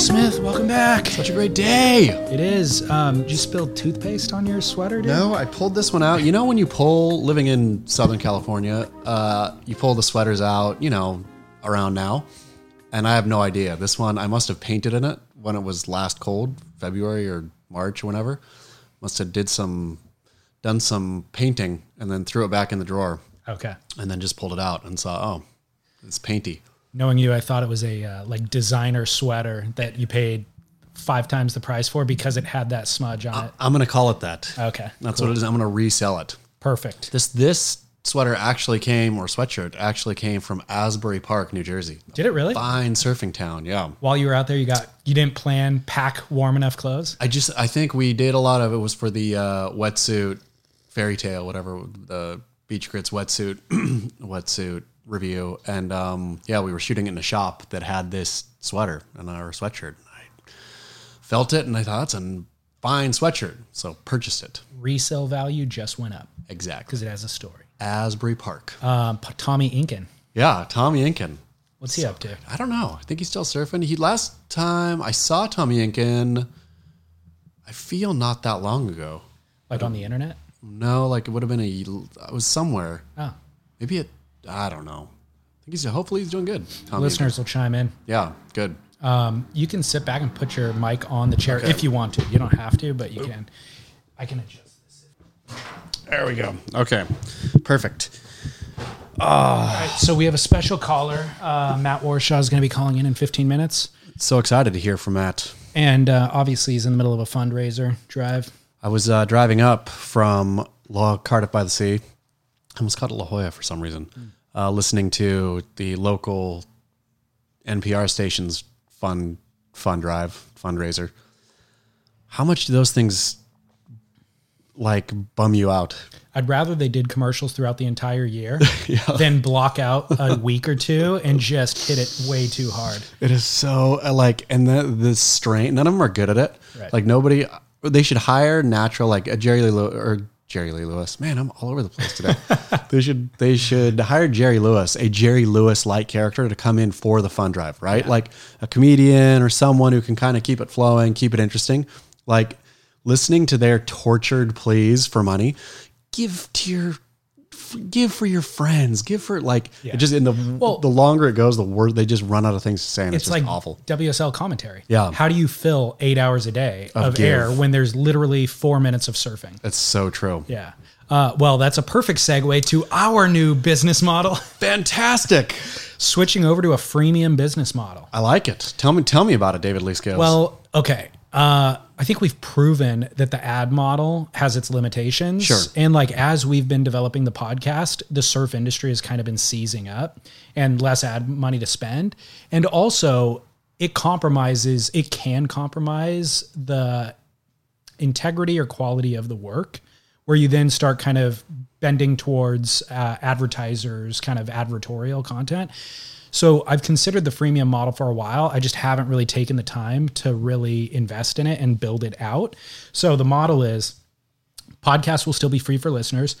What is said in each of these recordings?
Smith, welcome back. Such a great day. It is. Um, did you spill toothpaste on your sweater, dude? No, I pulled this one out. You know, when you pull, living in Southern California, uh, you pull the sweaters out, you know, around now. And I have no idea. This one, I must have painted in it when it was last cold, February or March or whenever. Must have did some, done some painting and then threw it back in the drawer Okay. and then just pulled it out and saw, oh, it's painty. Knowing you, I thought it was a uh, like designer sweater that you paid five times the price for because it had that smudge on it. I'm going to call it that. Okay. That's what it is. I'm going to resell it. Perfect. This this sweater actually came, or sweatshirt actually came from Asbury Park, New Jersey. Did it really? Fine surfing town. Yeah. While you were out there, you got you didn't plan pack warm enough clothes. I just I think we did a lot of it was for the uh, wetsuit fairy tale, whatever the beach grits wetsuit wetsuit review, and um, yeah, we were shooting it in a shop that had this sweater and our sweatshirt. I felt it and I thought it's a fine sweatshirt, so purchased it. Resale value just went up Exactly. because it has a story. Asbury Park. Um, Tommy Inkin, yeah, Tommy Inkin. what's he up to? I don't know. I think he's still surfing. He last time I saw Tommy Inkin, I feel not that long ago. Like on the internet? No, like it would have been a. I was somewhere. Oh, Maybe it. I don't know. I think he's. Hopefully he's doing good. Tommy listeners will chime in. Yeah, good. Um, you can sit back and put your mic on the chair if you want to. You don't have to, but you can. I can adjust this. There we go. Okay, perfect. All right, so we have a special caller. Uh, Matt Warshaw is going to be calling in in 15 minutes. So excited to hear from Matt. And uh, obviously, he's in the middle of a fundraiser drive. I was uh, driving up from La Cardiff by the Sea. I almost called it La Jolla for some reason. Uh, listening to the local NPR station's fund fund drive fundraiser. How much do those things like bum you out? I'd rather they did commercials throughout the entire year than block out a week or two and just hit it way too hard. It is so uh, like, and the the strain. None of them are good at it. Right. Like nobody. They should hire natural like a Jerry Lee or Jerry Lee Lewis. Man, I'm all over the place today. they should they should hire Jerry Lewis, a Jerry Lewis like character, to come in for the fun drive, right? Like a comedian or someone who can kind of keep it flowing, keep it interesting. Like listening to their tortured pleas for money. Give to your give for your friends. Give for like it just in the well, the longer it goes, the worse they just run out of things to say, and it's, It's just like awful. WSL commentary. Yeah. How do you fill eight hours a day of, give. air when there's literally four minutes of surfing? That's so true. Yeah. Uh, well, that's a perfect segue to our new business model, Fantastic. switching over to a freemium business model. I like it. Tell me, tell me about it, David Lee Scales. Well, okay. Uh, I think we've proven that the ad model has its limitations. Sure. And like as we've been developing the podcast, the surf industry has kind of been seizing up and less ad money to spend. And also, it compromises, it can compromise the integrity or quality of the work where you then start kind of bending towards uh, advertisers kind of advertorial content so i've considered the freemium model for a while. I just haven't really taken the time to really invest in it and build it out. So the model is podcast will still be free for listeners.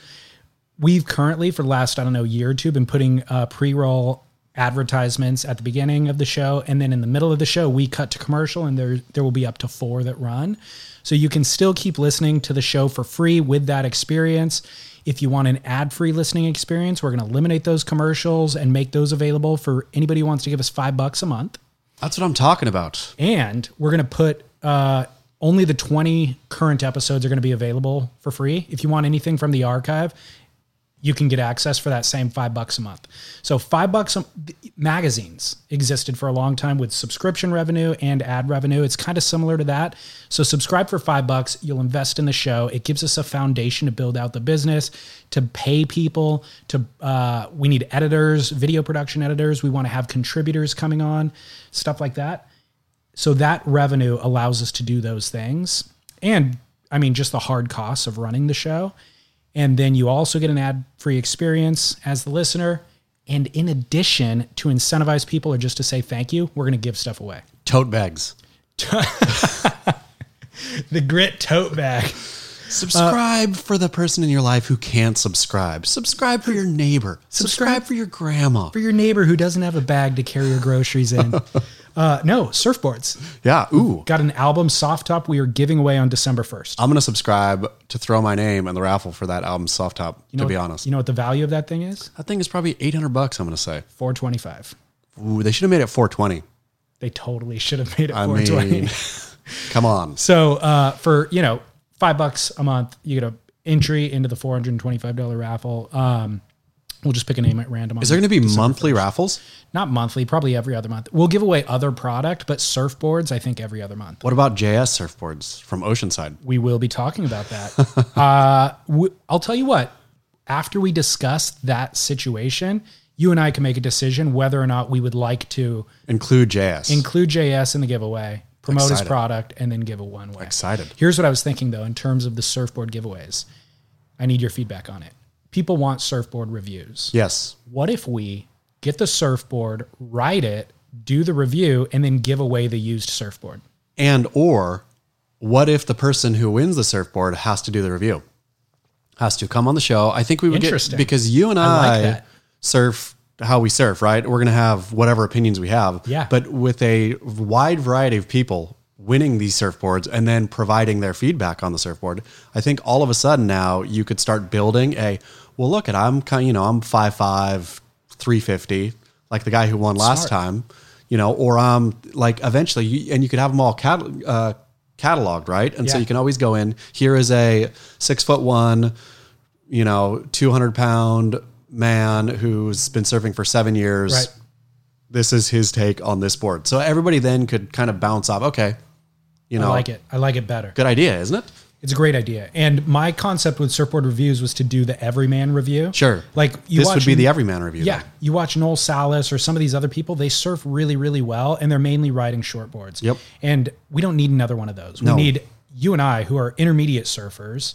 We've currently for the last i don't know year or two been putting uh, pre-roll advertisements at the beginning of the show. And then in the middle of the show we cut to commercial and there there will be up to four that run. So you can still keep listening to the show for free with that experience if you want an ad-free listening experience we're going to eliminate those commercials and make those available for anybody who wants to give us five bucks a month that's what I'm talking about. and we're going to put uh, only the 20 current episodes are going to be available for free. If you want anything from the archive, you can get access for that same five bucks a month. So five bucks. A, magazines existed for a long time with subscription revenue and ad revenue. It's kind of similar to that. So subscribe for five bucks. You'll invest in the show. It gives us a foundation to build out the business, to pay people. To uh, we need editors, video production editors. We want to have contributors coming on, stuff like that. So that revenue allows us to do those things. And I mean, just the hard costs of running the show. And then you also get an ad free experience as the listener. And in addition, to incentivize people or just to say thank you, we're going to give stuff away. Tote bags. The grit tote bag. Subscribe for the person in your life who can't subscribe. Subscribe for your neighbor. Subscribe for your grandma. For your neighbor who doesn't have a bag to carry your groceries in. Uh, no, surfboards. Yeah. Ooh. Got an album soft top we are giving away on December 1st. I'm gonna subscribe to throw my name in the raffle for that album soft top. You know to be what- honest, You know what the value of that thing is? that thing is probably 800 bucks. I'm gonna say. 425. Ooh, they should have made it 420. They totally should have made it I mean, come on. So uh, for you know five bucks a month, you get a entry into the four hundred and twenty five dollar raffle. Um, we'll just pick a name at random. on Is there going to be monthly raffles? not monthly, probably every other month. We'll give away other product, but surfboards, I think every other month. What about JS surfboards from Oceanside? We will be talking about that. uh, w- I'll tell you what. After we discuss that situation, you and I can make a decision whether or not we would like to Include JS. include JS in the giveaway, promote his product, and then give a one way. Excited. Here's what I was thinking though, in terms of the surfboard giveaways. I need your feedback on it. People want surfboard reviews. yes. What if we get the surfboard, write it, do the review, and then give away the used surfboard? And or what if the person who wins the surfboard has to do the review? Has to come on the show. I think we would get because you and I I, like surf how we surf, right? We're gonna have whatever opinions we have. Yeah. But with a wide variety of people winning these surfboards and then providing their feedback on the surfboard, I think all of a sudden now you could start building a well look at I'm kind you know, I'm 5'5, 350, like the guy who won last Smart. time, you know, or um like eventually you, and you could have them all cat, uh, cataloged, right? And so you can always go in. Here is a six foot one, you know, two hundred pound man who's been surfing for seven years. Right. This is his take on this board. So everybody then could kind of bounce off. Okay, you know, I like it. I like it better. good idea, isn't it? It's a great idea. And my concept with surfboard reviews was to do the everyman review. Sure. Like you this watch would be the everyman review. Yeah, then. you watch Noel Salas or some of these other people, they surf really, really well, and they're mainly riding shortboards. Yep. And we don't need another one of those. We No. need you and I, who are intermediate surfers,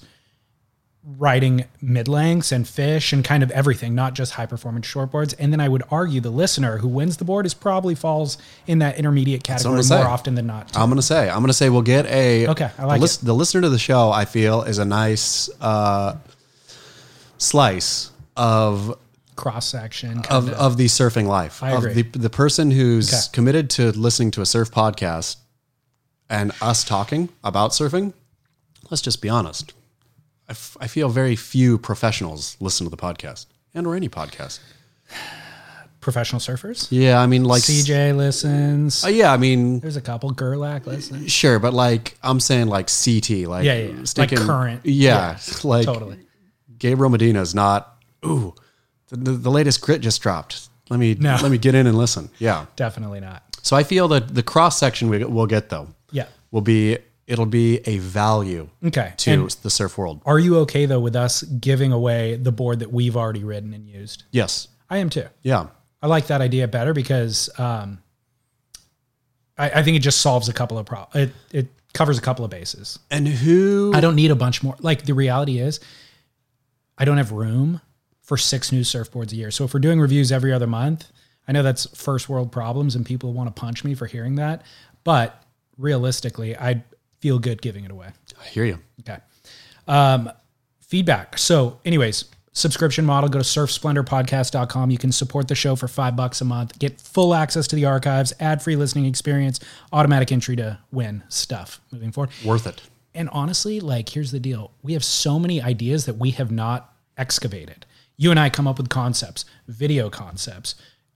riding mid lengths and fish and kind of everything, not just high performance shortboards. And then I would argue the listener who wins the board is probably falls in that intermediate category more say. often than not. too. I'm gonna say. I'm gonna say we'll get a. Okay, I like the, lis- the listener to the show. I feel is a nice uh, slice of Cross section. of, of the surfing life. I of agree. the the person who's Okay. committed to listening to a surf podcast and us talking about surfing. Let's just be honest. I, f- I feel very few professionals listen to the podcast and or any podcast. Professional surfers. Yeah, I mean like CJ listens. Uh, yeah, I mean There's a couple. Gerlach listens. sure, but like I'm saying like CT, like Yeah, yeah, yeah. Like current. Yeah, like Totally. Gabriel Medina is not. Ooh, the, the, the latest grit just dropped. Let me No. let me get in and listen. Yeah. Definitely not. So I feel that the cross section we, we'll get though Yeah. will be it'll be a value Okay. to And the surf world. are you okay though with us giving away the board that we've already ridden and used? Yes. I am too. Yeah. I like that idea better because um, I, I think it just solves a couple of problems. It it covers a couple of bases. And who? I don't need a bunch more. Like the reality is, I don't have room for six new surfboards a year. So if we're doing reviews every other month, I know that's first world problems and people want to punch me for hearing that. But realistically, I'd feel good giving it away. I hear you. Okay. Um, feedback. So, anyways, subscription model, go to surfsplendorpodcast.com. You can support the show for five bucks a month, get full access to the archives, ad free listening experience, automatic entry to win stuff moving forward. Worth it. And honestly, like, here's the deal we have so many ideas that we have not excavated. You and I come up with concepts, video concepts,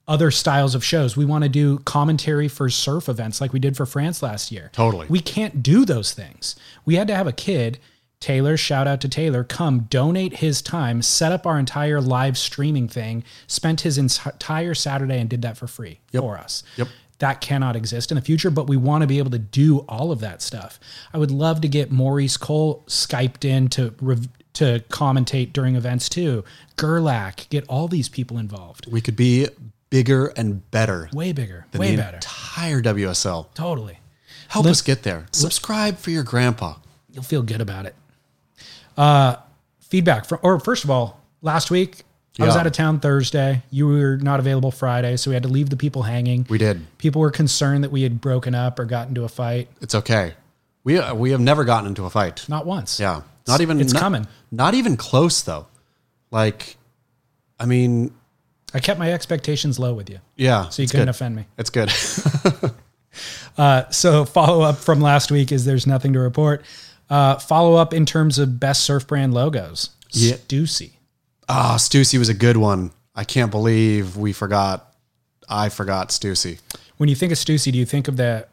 other styles of shows. We want to do commentary for surf events like we did for France last year. Totally. We can't do those things. We had to have a kid, Taylor, shout out to Taylor, come donate his time, set up our entire live streaming thing, spent his entire Saturday and did that for free for us. Yep. That cannot exist in the future, but we want to be able to do all of that stuff. I would love to get Maurice Cole Skyped in to rev- to commentate during events too. Gerlach, get all these people involved. We could be bigger and better Way bigger, than way the better. entire WSL. Totally. Help us get there. Subscribe for your grandpa. You'll feel good about it. Uh, feedback from, or first of all, last week I was Yeah. out of town Thursday. You were not available Friday, so we had to leave the people hanging. We did. People were concerned that we had broken up or got into a fight. It's okay. We we have never gotten into a fight. Not once. Yeah. Not even it's not, coming. Not even close though. Like I mean, I kept my expectations low with you, yeah. so you couldn't good. offend me. It's good. Uh, so follow up from last week is there's nothing to report. Uh, follow up in terms of best surf brand logos. Yeah. Stussy. Ah, Stussy was a good one. I can't believe we forgot. I forgot Stussy. When you think of Stussy, do you think of that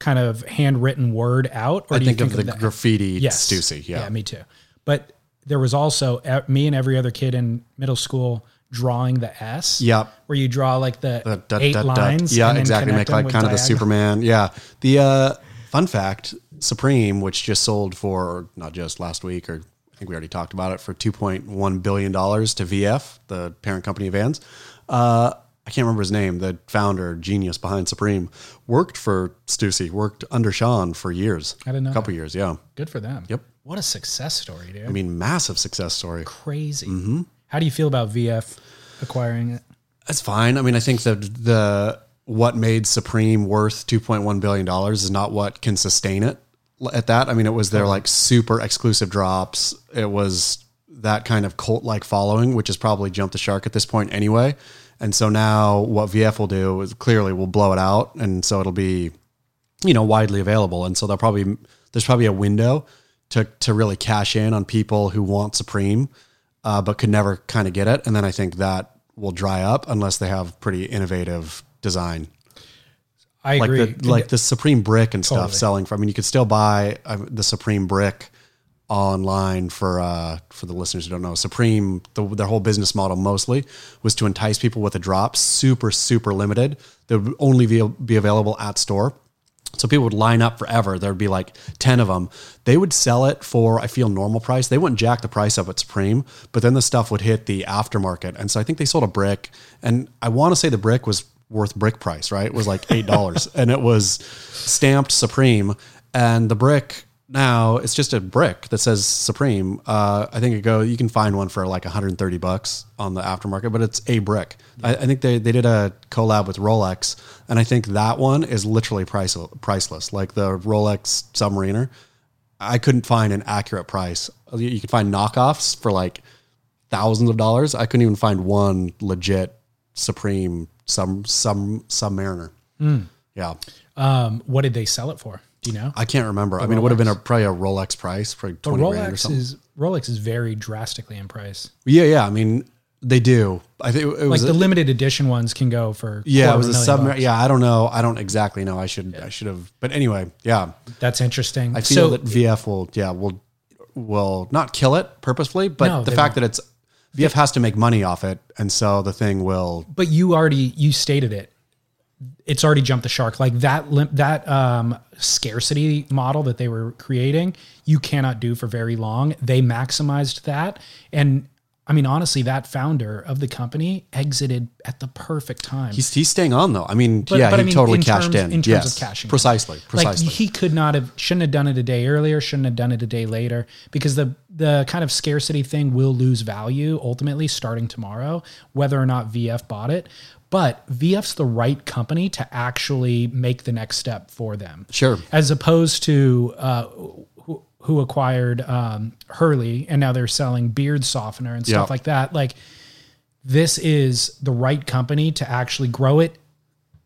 kind of handwritten word out, or I do think, you of the that- graffiti Yes. Stussy. Yeah. yeah, me too. But there was also me and every other kid in middle school drawing the S. Yep. Where you draw like the dot, eight lines. Yeah, exactly. Make like kind of the. Superman. Yeah. The uh, fun fact Supreme, which just sold for, not just last week, or I think we already talked about it, for $2.1 billion to VF, the parent company of Vans. Uh, I can't remember his name, the founder, genius behind Supreme, worked for Stussy, worked under Sean for years. I didn't know A couple years, yeah. Good for them. Yep. What a success story, dude. I mean, massive success story. Crazy. Mm-hmm. How do you feel about VF acquiring it? That's fine. I mean, I think the the what made Supreme worth two point one billion dollars is not what can sustain it at that. I mean, it was their like super exclusive drops. It was that kind of cult like following, which has probably jumped the shark at this point anyway. And so now what VF will do is clearly will blow it out, and so it'll be you know widely available. And so they'll probably there's probably a window to to really cash in on people who want Supreme, uh, but could never kind of get it. And then I think that will dry up unless they have pretty innovative design, I like agree. the like the Supreme brick and Totally. stuff selling for. I mean, you could still buy uh, the Supreme brick online for uh, for the listeners who don't know. Supreme, the, their whole business model mostly was to entice people with a drop, super super limited. That would only be, be available at store. So people would line up forever. There'd be like 10 of them. They would sell it for, I feel, normal price. They wouldn't jack the price up at Supreme, but then the stuff would hit the aftermarket. And so I think they sold a brick. And I want to say the brick was worth brick price, right? It was like $8 and it was stamped Supreme. And the brick now it's just a brick that says Supreme. Uh, I think it go, you can find one for like 130 bucks on the aftermarket, but it's a brick. I, I think they, they did a collab with Rolex, and I think that one is literally price, priceless. Like the Rolex Submariner, I couldn't find an accurate price. You, you could find knockoffs for like thousands of dollars. I couldn't even find one legit Supreme some some Submariner. Yeah, um, what did they sell it for? Do you know? I can't remember. I mean, it would have been a, probably a Rolex price, probably But twenty grand or Rolex something. is Rolex is very drastically in price. yeah, yeah. I mean, they do. I think it was Like the limited edition ones can go for yeah, it was a million sub. Yeah, I don't know. I don't exactly know. I should I should have. But anyway, yeah. That's interesting. I feel so that VF will yeah will will not kill it purposefully, but No, the fact that it's VF has to make money off it, and so the thing will. but you already you stated it. It's already jumped the shark. Like that that um, scarcity model that they were creating, you cannot do for very long. They maximized that, and I mean honestly, that founder of the company exited at the perfect time. He's, he's staying on though. I mean, But- yeah, but he I mean, totally in cashed terms- in. in terms yes, of cashing in. precisely, precisely. Like he could not have, shouldn't have done it a day earlier, shouldn't have done it a day later, because the the kind of scarcity thing will lose value ultimately starting tomorrow, whether or not VF bought it. But VF's the right company to actually make the next step for them. Sure. As opposed to uh, who, who acquired um, Hurley and now they're selling beard softener and stuff Yeah. like that. Like this is the right company to actually grow it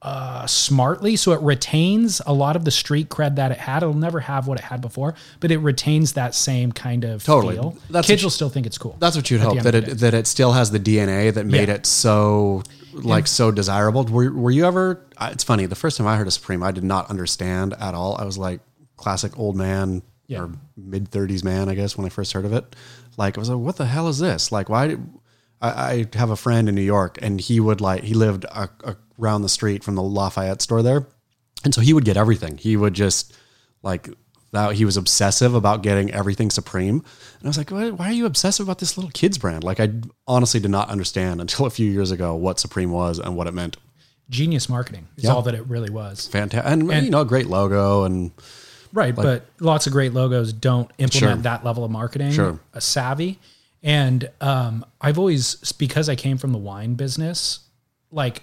uh, smartly so it retains a lot of the street cred that it had. It'll never have what it had before, but it retains that same kind of Totally. feel. That's Kids will still think it's cool. That's what you'd hope that it that it still has the DNA that made Yeah. it so like so desirable. Were were you ever? It's funny. The first time I heard of Supreme, I did not understand at all. I was like classic old man Yeah. or mid thirties man, I guess, when I first heard of it. Like I was like, what the hell is this? Like why? Did, I, I have a friend in New York, and he would like he lived a, a, around the street from the Lafayette store there, and so he would get everything. He would just like that. He was obsessive about getting everything Supreme, and I was like, why, why are you obsessive about this little kids brand? Like I honestly did not understand until a few years ago what Supreme was and what it meant. Genius marketing is Yeah. all that it really was. Fantastic, and, you know, a great logo and Right, but lots of great logos don't implement Sure. that level of marketing Sure. uh, savvy. And um, I've always, because I came from the wine business, like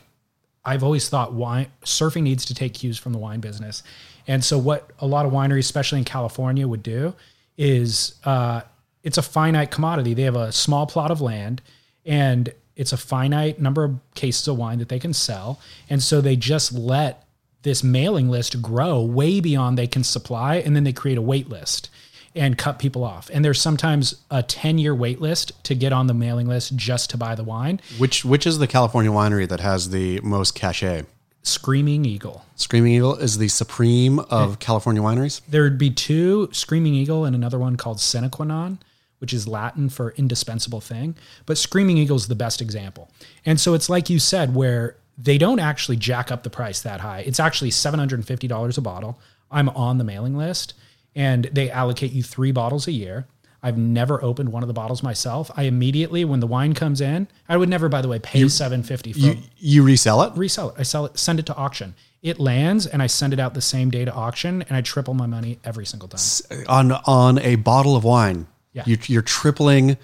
I've always thought wine surfing needs to take cues from the wine business. And so, what a lot of wineries, especially in California, would do is uh, it's a finite commodity. They have a small plot of land, and it's a finite number of cases of wine that they can sell. And so they just let this mailing list grow way beyond they can supply, and then they create a wait list and cut people off. And there's sometimes a 10 year wait list to get on the mailing list just to buy the wine. Which which is the California winery that has the most cachet? Screaming Eagle. Screaming Eagle is the supreme of California wineries. There'd be two Screaming Eagle and another one called Sine Qua Non, which is Latin for indispensable thing. But Screaming Eagle is the best example. And so it's like you said, where they don't actually jack up the price that high. It's actually $750 a bottle. I'm on the mailing list and they allocate you three bottles a year. I've never opened one of the bottles myself. I immediately, when the wine comes in, I would never, by the way, pay seven fifty for You you resell it? resell it. I sell it, send it to auction. It lands, and I send it out the same day to auction, and I triple my money every single time. on on a bottle of wine. Yeah. You, you're tripling.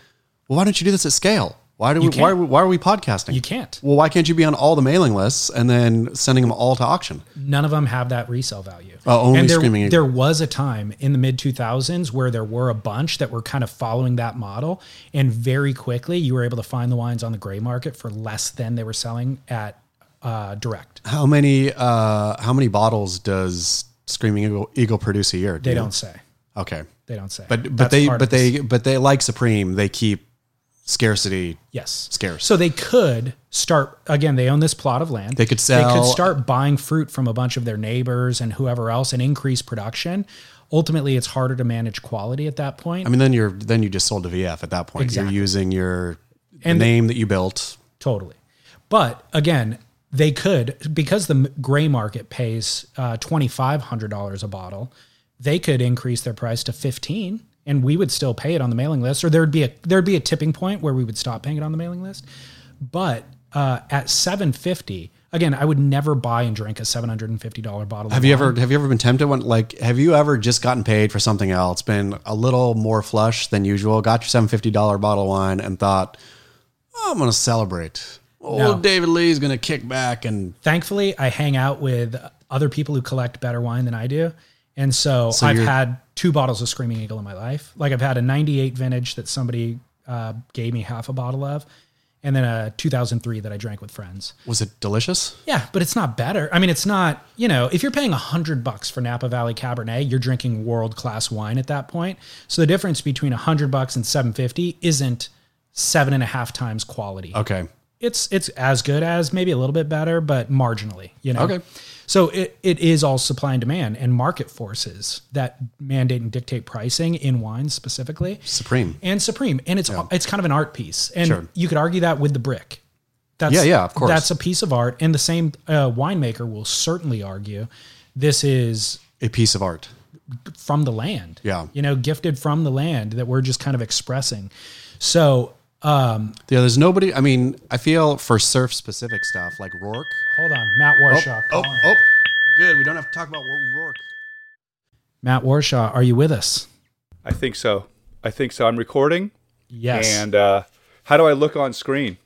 Well, why don't you do this at scale? Why do we? Why, are we- why are we podcasting? You can't. Well, why can't you be on all the mailing lists and then sending them all to auction? None of them have that resale value. Oh, only and there, Screaming there was a time in the mid 2000s where there were a bunch that were kind of following that model, and very quickly you were able to find the wines on the gray market for less than they were selling at uh, direct. How many? Uh, how many bottles does Screaming Eagle, Eagle produce a year? Do They you- don't say. Okay, They don't say. but but That's they but they but they like Supreme. They keep scarcity. Yes. Scarce. So they could start again, they own this plot of land. They could sell They could start buying fruit from a bunch of their neighbors and whoever else and increase production. Ultimately, it's harder to manage quality at that point. I mean, then you're then you just sold a VF at that point. Exactly. You're using your And- name that you built. Totally. But again, they could because the gray market pays uh, twenty five hundred dollars a bottle. They could increase their price to fifteen, and we would still pay it on the mailing list. Or there'd be a there'd be a tipping point where we would stop paying it on the mailing list. But uh, at seven fifty, again, I would never buy and drink a seven hundred and fifty dollar bottle. Have you ever have you ever been tempted when like have you ever just gotten paid for something else, been a little more flush than usual, got your seven fifty dollar bottle of wine, and thought, oh, I'm gonna celebrate. Old No. David Lee's gonna kick back and Thankfully, I hang out with other people who collect better wine than I do. And so, I've had two bottles of Screaming Eagle in my life. Like I've had a 98 vintage that somebody uh, gave me half a bottle of, and then a 2003 that I drank with friends. was it delicious? Yeah, but it's not better. I mean, it's not, you know, if you're paying a hundred bucks for Napa Valley Cabernet, you're drinking world class wine at that point. So the difference between a hundred bucks and 750 isn't seven and a half times quality Okay. it's it's as good as maybe a little bit better, but marginally, you know. Okay. So it, it is all supply and demand and market forces that mandate and dictate pricing in wine specifically Supreme. and supreme. And it's it's kind of an art piece. And Sure. you could argue that with the brick. That's, Yeah, yeah, of course. That's a piece of art. And the same uh, winemaker will certainly argue this is A piece of art. from the land. Yeah. You know, gifted from the land that we're just kind of expressing. So um, Yeah, there's nobody I mean, I feel for surf specific stuff like Rourke. hold on, Matt Warshaw. Oh, calling. oh, good. We don't have to talk about Rourke. Matt Warshaw, are you with us? I think so. I think so. I'm recording. Yes. And uh, how do I look on screen?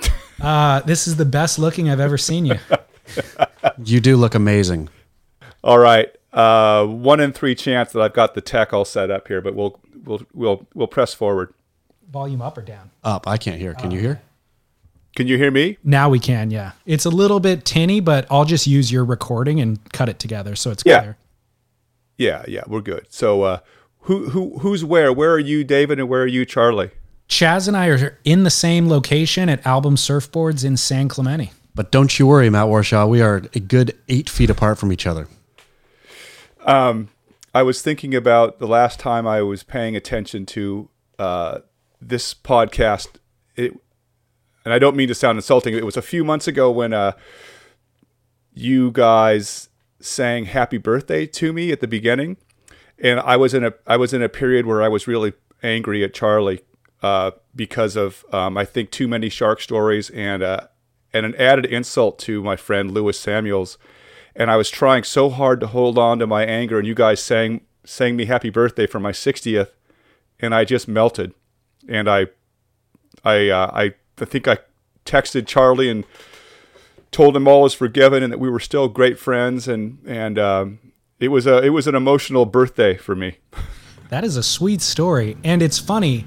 Uh, this is the best looking I've ever seen you. You do look amazing. All right. Uh, one in three chance that I've got the tech all set up here, but we'll we'll we'll we'll press forward. Volume up or down? Up. I can't hear. Can you hear? Can you hear me? Now we can, yeah. It's a little bit tinny, but I'll just use your recording and cut it together so it's Yeah. clear. Yeah, yeah, we're good. So uh, who who who's where? Where are you, David, and where are you, Charlie? Chas and I are in the same location at Album Surfboards in San Clemente. But don't you worry, Matt Warshaw. We are a good eight feet apart from each other. I was thinking about the last time I was paying attention to uh, this podcast. It, and I don't mean to sound insulting. It was a few months ago when uh, you guys sang "Happy Birthday" to me at the beginning, and I was in a I was in a period where I was really angry at Charlie uh, because of um, I think too many shark stories and uh, and an added insult to my friend Lewis Samuels and I was trying so hard to hold on to my anger, and you guys sang sang me happy birthday for my 60th, and I just melted, and I, I, uh, I, I think I texted Charlie and told him all was forgiven and that we were still great friends, and and um, it was a it was an emotional birthday for me. That is a sweet story. And it's funny.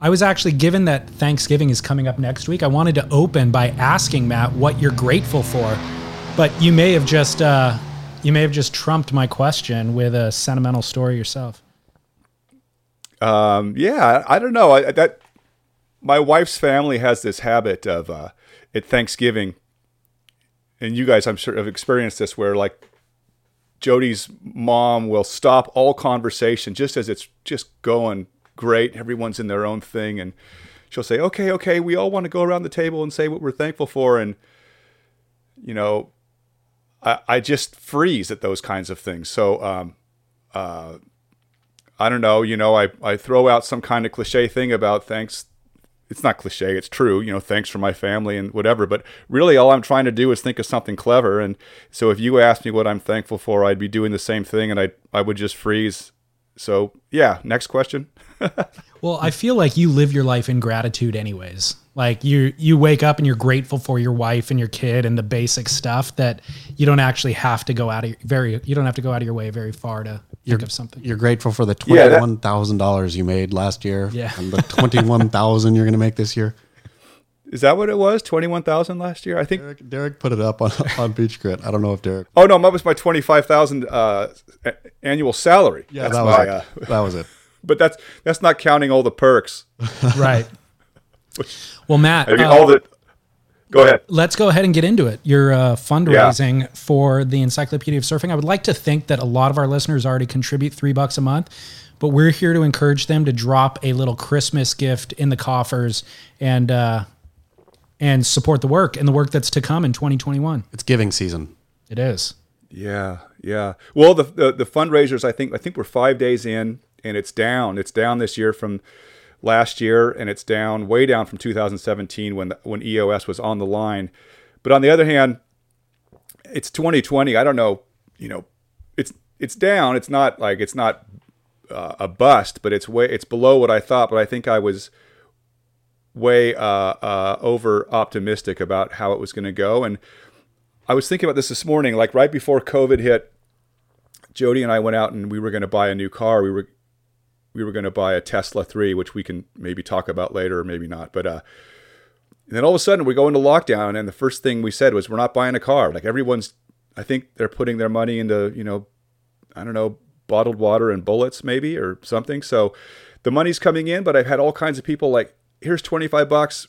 I was actually given that Thanksgiving is coming up next week. I wanted to open by asking Matt what you're grateful for, but you may have just uh, you may have just trumped my question with a sentimental story yourself. Um, yeah, I, I don't know. I, that my wife's family has this habit of uh, at Thanksgiving, and you guys, I'm sure, have experienced this, where like Jody's mom will stop all conversation just as it's just going great. Everyone's in their own thing, and she'll say, "Okay, okay, we all want to go around the table and say what we're thankful for," and you know, I, I just freeze at those kinds of things. So, um, uh, I don't know, you know, I, I throw out some kind of cliche thing about thanks. It's not cliche, it's true, you know, thanks for my family and whatever. But really, all I'm trying to do is think of something clever. And so if you asked me what I'm thankful for, I'd be doing the same thing and I, I would just freeze. So, yeah, next question. Well, I feel like you live your life in gratitude anyways. Like you you wake up and you're grateful for your wife and your kid and the basic stuff that you don't actually have to go out of very you don't have to go out of your way very far to think of something. You're grateful for the Yeah, that- twenty-one thousand dollars you made last year, Yeah. and the twenty-one thousand you're going to make this year. Is that what it was? 21,000 last year? I think. Derek, Derek put it up on, on Beach Grit. I don't know if Derek. Oh, no, that was my 25,000 uh, a- annual salary. Yeah, That's that was my, it. uh, that was it. but that's that's not counting all the perks. right. Well, Matt, I mean, uh, all the. Go ahead. let's go ahead and get into it. Your uh, fundraising for the Encyclopedia of Surfing. I would like to think that a lot of our listeners already contribute three bucks a month, but we're here to encourage them to drop a little Christmas gift in the coffers and uh, and support the work and the work that's to come in 2021. It's giving season. It is. Yeah, yeah. Well, the, the the fundraisers, I think, I think we're five days in, and it's down. It's down this year from last year, and it's down way down from 2017 when when EOS was on the line. But on the other hand, it's 2020. I don't know. You know, it's it's down. It's not like it's not uh, a bust, but it's way it's below what I thought. But I think I was way uh, uh, over optimistic about how it was going to go, and I was thinking about this this morning, like right before COVID hit. Jody and I went out and we were going to buy a new car. We were we were going to buy a Tesla 3, which we can maybe talk about later or maybe not. But uh, then all of a sudden we go into lockdown, and the first thing we said was we're not buying a car. Like everyone's, I think they're putting their money into you know, I don't know, bottled water and bullets maybe or something. So the money's coming in, but I've had all kinds of people like, here's 25 bucks.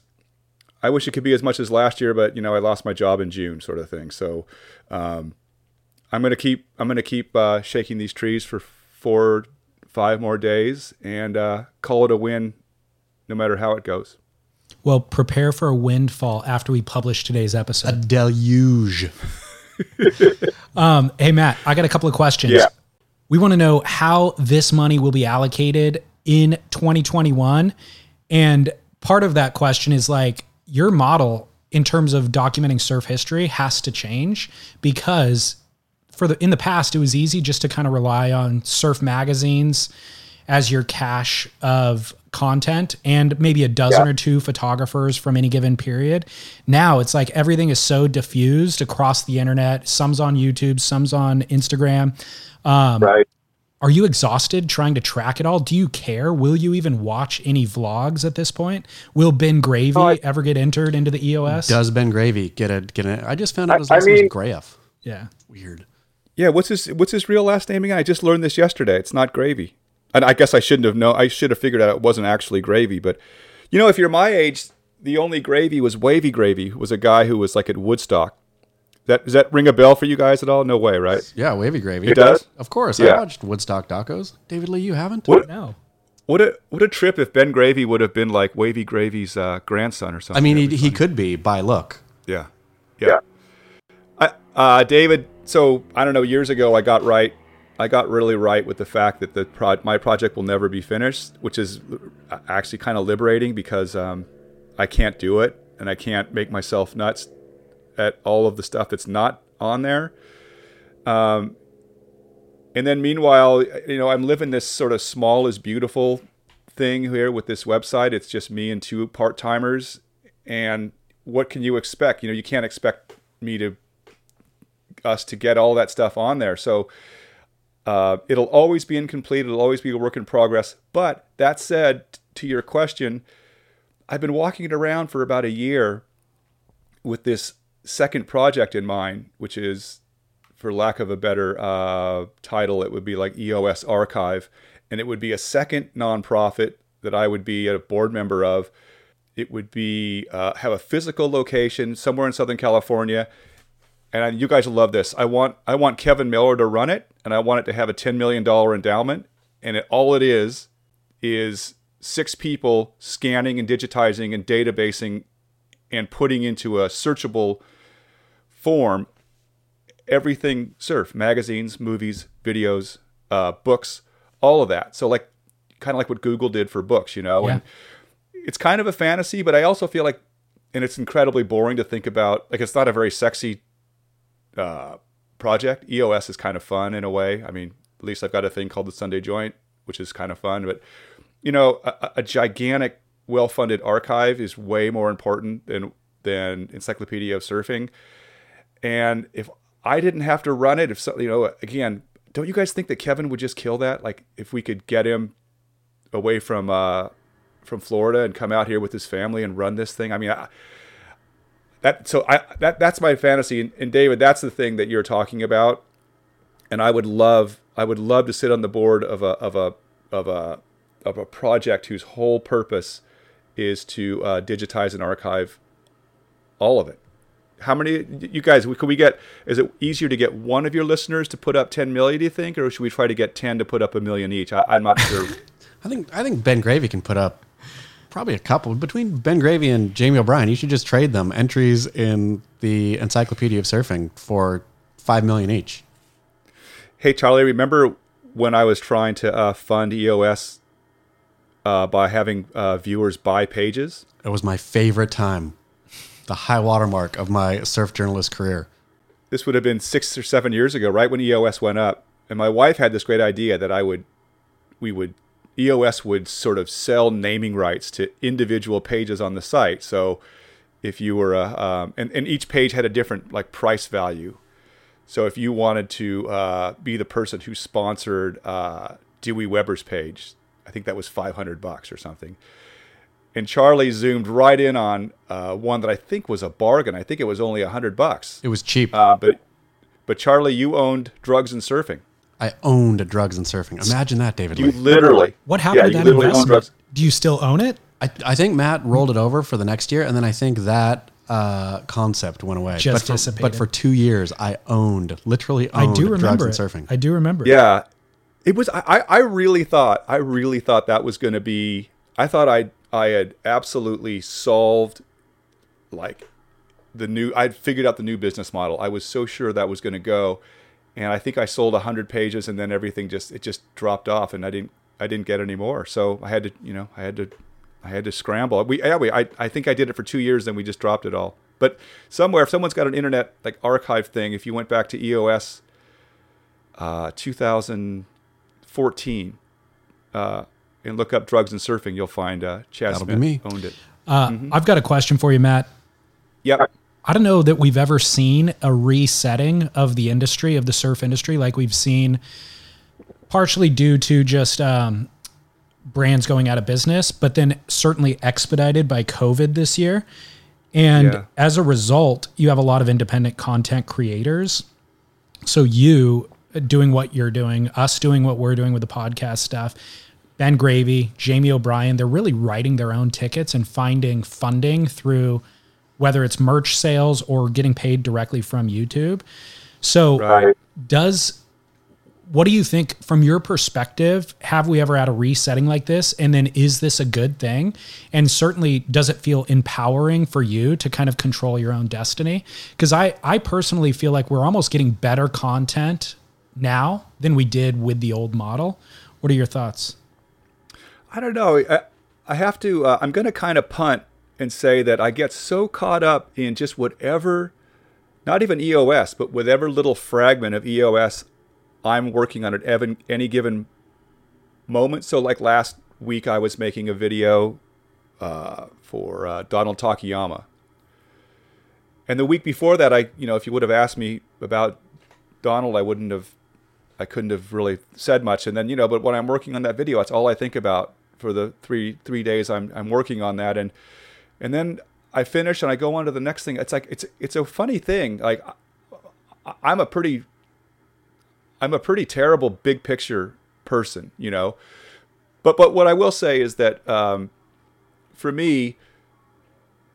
I wish it could be as much as last year, but you know, I lost my job in June, sort of thing. So, um, I'm gonna keep I'm gonna keep uh, shaking these trees for four, five more days, and uh, call it a win, no matter how it goes. Well, prepare for a windfall after we publish today's episode. A deluge. Um, hey, Matt, I got a couple of questions. Yeah. We want to know how this money will be allocated in 2021. And part of that question is like your model in terms of documenting surf history has to change because for the in the past it was easy just to kind of rely on surf magazines as your cache of content and maybe a dozen Yeah. or two photographers from any given period. Now it's like everything is so diffused across the internet. Some's on YouTube, some's on Instagram. Um, Right. Are you exhausted trying to track it all? Do you care? Will you even watch any vlogs at this point? Will Ben Gravy I- ever get entered into the EOS? Does Ben Gravy get a get a? I just found out his I last name mean- is Graff. yeah. Weird. Yeah. What's his What's his real last name again? I just learned this yesterday. It's not Gravy. And I guess I shouldn't have known. I should have figured out it wasn't actually Gravy. But you know, if you're my age, the only Gravy was Wavy Gravy. Who was a guy who was like at Woodstock. That does that ring a bell for you guys at all? No way, right? Yeah, wavy gravy. It does? Of course. Yeah. I watched Woodstock docos. David Lee, you haven't? What No. What a what a trip if Ben Gravy would have been like Wavy Gravy's uh, grandson or something. I mean, he, he could be by look. Yeah. Yeah. I, uh, David, so I don't know, years ago I got right. I got really right with the fact that the pro- my project will never be finished, which is uh, actually kind of liberating because um, I can't do it and I can't make myself nuts at all of the stuff that's not on there. Um, and then meanwhile, you know, I'm living this sort of small is beautiful thing here with this website. It's just me and two part timers. And what can you expect? You know, you can't expect me to us to get all that stuff on there. So uh, it'll always be incomplete. It'll always be a work in progress. But that said, to your question, I've been walking it around for about a year with this second project in mind, which is for lack of a better uh, title, it would be like EOS Archive, and it would be a second nonprofit that I would be a board member of. It would be uh, have a physical location somewhere in Southern California, and you guys will love this. I want I want Kevin Miller to run it, and I want it to have a ten million dollar endowment, and it, all it is is six people scanning and digitizing and databasing and putting into a searchable form everything surf magazines movies videos uh, books all of that so like kind of like what google did for books you know Yeah. and it's kind of a fantasy but i also feel like and it's incredibly boring to think about like it's not a very sexy uh, project eos is kind of fun in a way i mean at least i've got a thing called the sunday joint which is kind of fun but you know a, a gigantic well-funded archive is way more important than than encyclopedia of surfing and if I didn't have to run it, if so, you know, again, don't you guys think that Kevin would just kill that? Like if we could get him away from uh, from Florida and come out here with his family and run this thing. I mean, I, that so I that that's my fantasy. And, and David, that's the thing that you're talking about. And I would love I would love to sit on the board of a of a of a of a project whose whole purpose is to uh, digitize and archive all of it how many you guys could we get is it easier to get one of your listeners to put up 10 million do you think or should we try to get 10 to put up a million each I, i'm not sure I think I think Ben Gravy can put up probably a couple between Ben Gravy and Jamie O'Brien. You should just trade them entries in the Encyclopedia of Surfing for five million each. hey charlie remember when i was trying to uh, fund eos uh, by having uh, viewers buy pages It was my favorite time, the high watermark of my surf journalist career. this would have been six or seven years ago right when eos went up and my wife had this great idea that i would we would EOS would sort of sell naming rights to individual pages on the site. So if you were a, um, and, and each page had a different like price value. So if you wanted to uh, be the person who sponsored uh, Dewey Weber's page, I think that was 500 bucks or something. And Charlie zoomed right in on uh, one that I think was a bargain. I think it was only 100 bucks. It was cheap. Uh, but but Charlie, you owned drugs and surfing. I owned drugs and surfing. Imagine that, David. You Lee. literally. What happened yeah, to that investment? drugs. Do you still own it? I, I think Matt rolled it over for the next year, and then I think that uh, concept went away. Just but for, dissipated. But for two years, I owned, literally I do remember drugs it. and surfing. I do remember. Yeah, it was. I, I I really thought. I really thought that was going to be. I thought I I had absolutely solved, like, the new. I'd figured out the new business model. I was so sure that was going to go, and I think I sold hundred pages, and then everything just it just dropped off, and I didn't I didn't get any more. So I had to you know I had to I had to scramble. We yeah we I I think I did it for two years, then we just dropped it all. But somewhere, if someone's got an internet like archive thing, if you went back to EOS uh, 2014 uh, and look up drugs and surfing, you'll find uh, Chas That'll be me. owned it. Uh, I've got a question for you, Matt. Yep. I don't know that we've ever seen a resetting of the industry, of the surf industry, like we've seen partially due to just um, brands going out of business, but then certainly expedited by COVID this year. And Yeah. as a result, you have a lot of independent content creators. So you doing what you're doing, us doing what we're doing with the podcast stuff, Ben Gravy, Jamie O'Brien, they're really writing their own tickets and finding funding through whether it's merch sales or getting paid directly from YouTube. So Right. does what do you think from your perspective have we ever had a resetting like this and then is this a good thing and certainly does it feel empowering for you to kind of control your own destiny because i i personally feel like we're almost getting better content now than we did with the old model what are your thoughts I don't know. I, I have to. Uh, I'm going to kind of punt and say that I get so caught up in just whatever, not even EOS, but whatever little fragment of EOS I'm working on at any given moment. So, like last week, I was making a video uh, for uh, Donald Takayama. And the week before that, I, you know, if you would have asked me about Donald, I wouldn't have I couldn't have really said much. And then you know, but when I'm working on that video, that's all I think about for the three three days I'm I'm working on that. And and then I finish and I go on to the next thing. It's like it's it's a funny thing. Like I- I'm a pretty I'm a pretty terrible big picture person, you know. But but what I will say is that um, for me,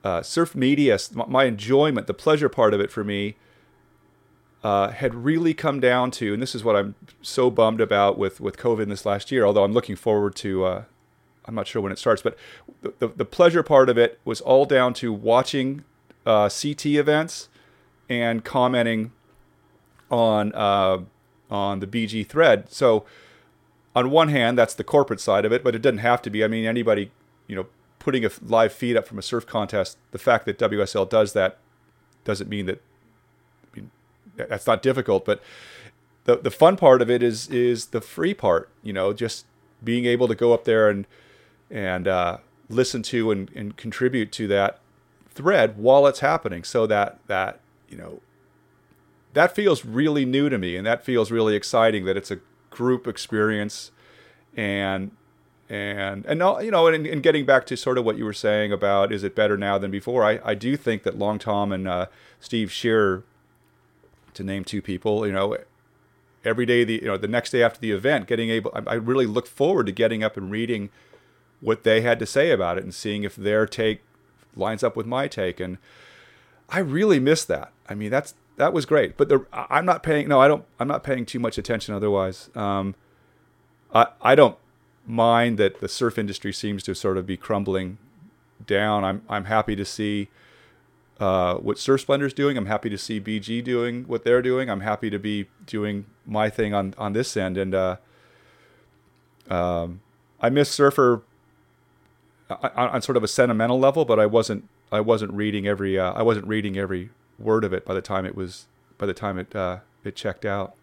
uh, surf media, my enjoyment, the pleasure part of it for me, uh, had really come down to, and this is what I'm so bummed about with with COVID this last year. Although I'm looking forward to, uh, I'm not sure when it starts, but the, the, the pleasure part of it was all down to watching uh, CT events and commenting on uh, on the BG thread. So on one hand, that's the corporate side of it, but it doesn't have to be. I mean, anybody, you know, putting a live feed up from a surf contest, the fact that WSL does that doesn't mean that I mean, that's not difficult. But the the fun part of it is is the free part. You know, just being able to go up there and and uh, listen to and, and contribute to that thread while it's happening, so that that you know that feels really new to me, and that feels really exciting. That it's a group experience, and and and you know, and, and getting back to sort of what you were saying about is it better now than before? I I do think that Long Tom and uh, Steve Shearer, to name two people, you know, every day the you know the next day after the event, getting able, I, I really look forward to getting up and reading what they had to say about it and seeing if their take lines up with my take and. I really miss that. I mean, that's that was great. But the, I'm not paying. No, I don't. I'm not paying too much attention. Otherwise, um, I I don't mind that the surf industry seems to sort of be crumbling down. I'm I'm happy to see uh, what Surf Splendor's doing. I'm happy to see BG doing what they're doing. I'm happy to be doing my thing on on this end. And uh, um, I miss Surfer on, on, sort of a sentimental level, but I wasn't I wasn't reading every uh, I wasn't reading every word of it by the time it was by the time it uh, it checked out.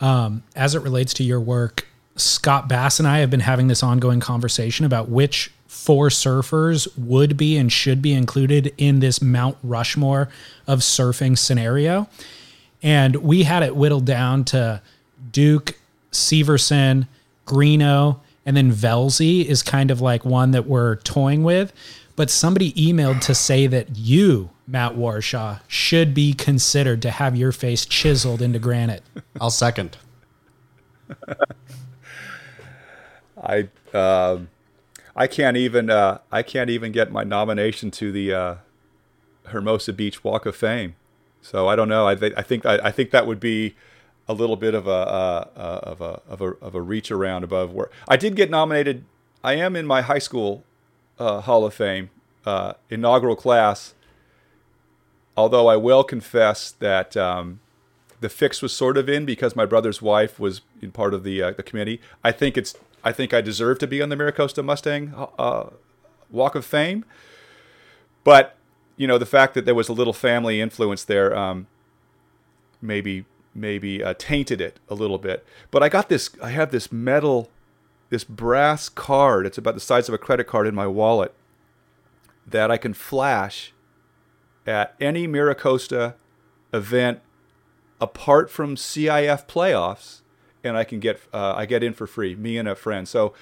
Um, as it relates to your work, Scott Bass and I have been having this ongoing conversation about which four surfers would be and should be included in this Mount Rushmore of surfing scenario. And we had it whittled down to Duke, Severson, Greenough, and then Velzy is kind of like one that we're toying with. But somebody emailed to say that you Matt Warshaw, should be considered to have your face chiseled into granite. I'll second. I um, I can't even uh, I can't even get my nomination to the uh, Hermosa Beach Walk of Fame. So I don't know. I, th- I think I, I, think that would be a little bit of a uh, uh, of a of a of a reach around above where I did get nominated. I am in my high school uh, Hall of Fame uh, inaugural class although I will confess that um, the fix was sort of in because my brother's wife was in part of the uh, the committee. I think it's I think I deserve to be on the Miracosta Mustang uh, Walk of Fame, but you know the fact that there was a little family influence there um, maybe maybe uh, tainted it a little bit. But I got this. I have this metal, this brass card. It's about the size of a credit card in my wallet that I can flash at any Miracosta event apart from CIF playoffs, and I can get uh, I get in for free. Me and a friend. So,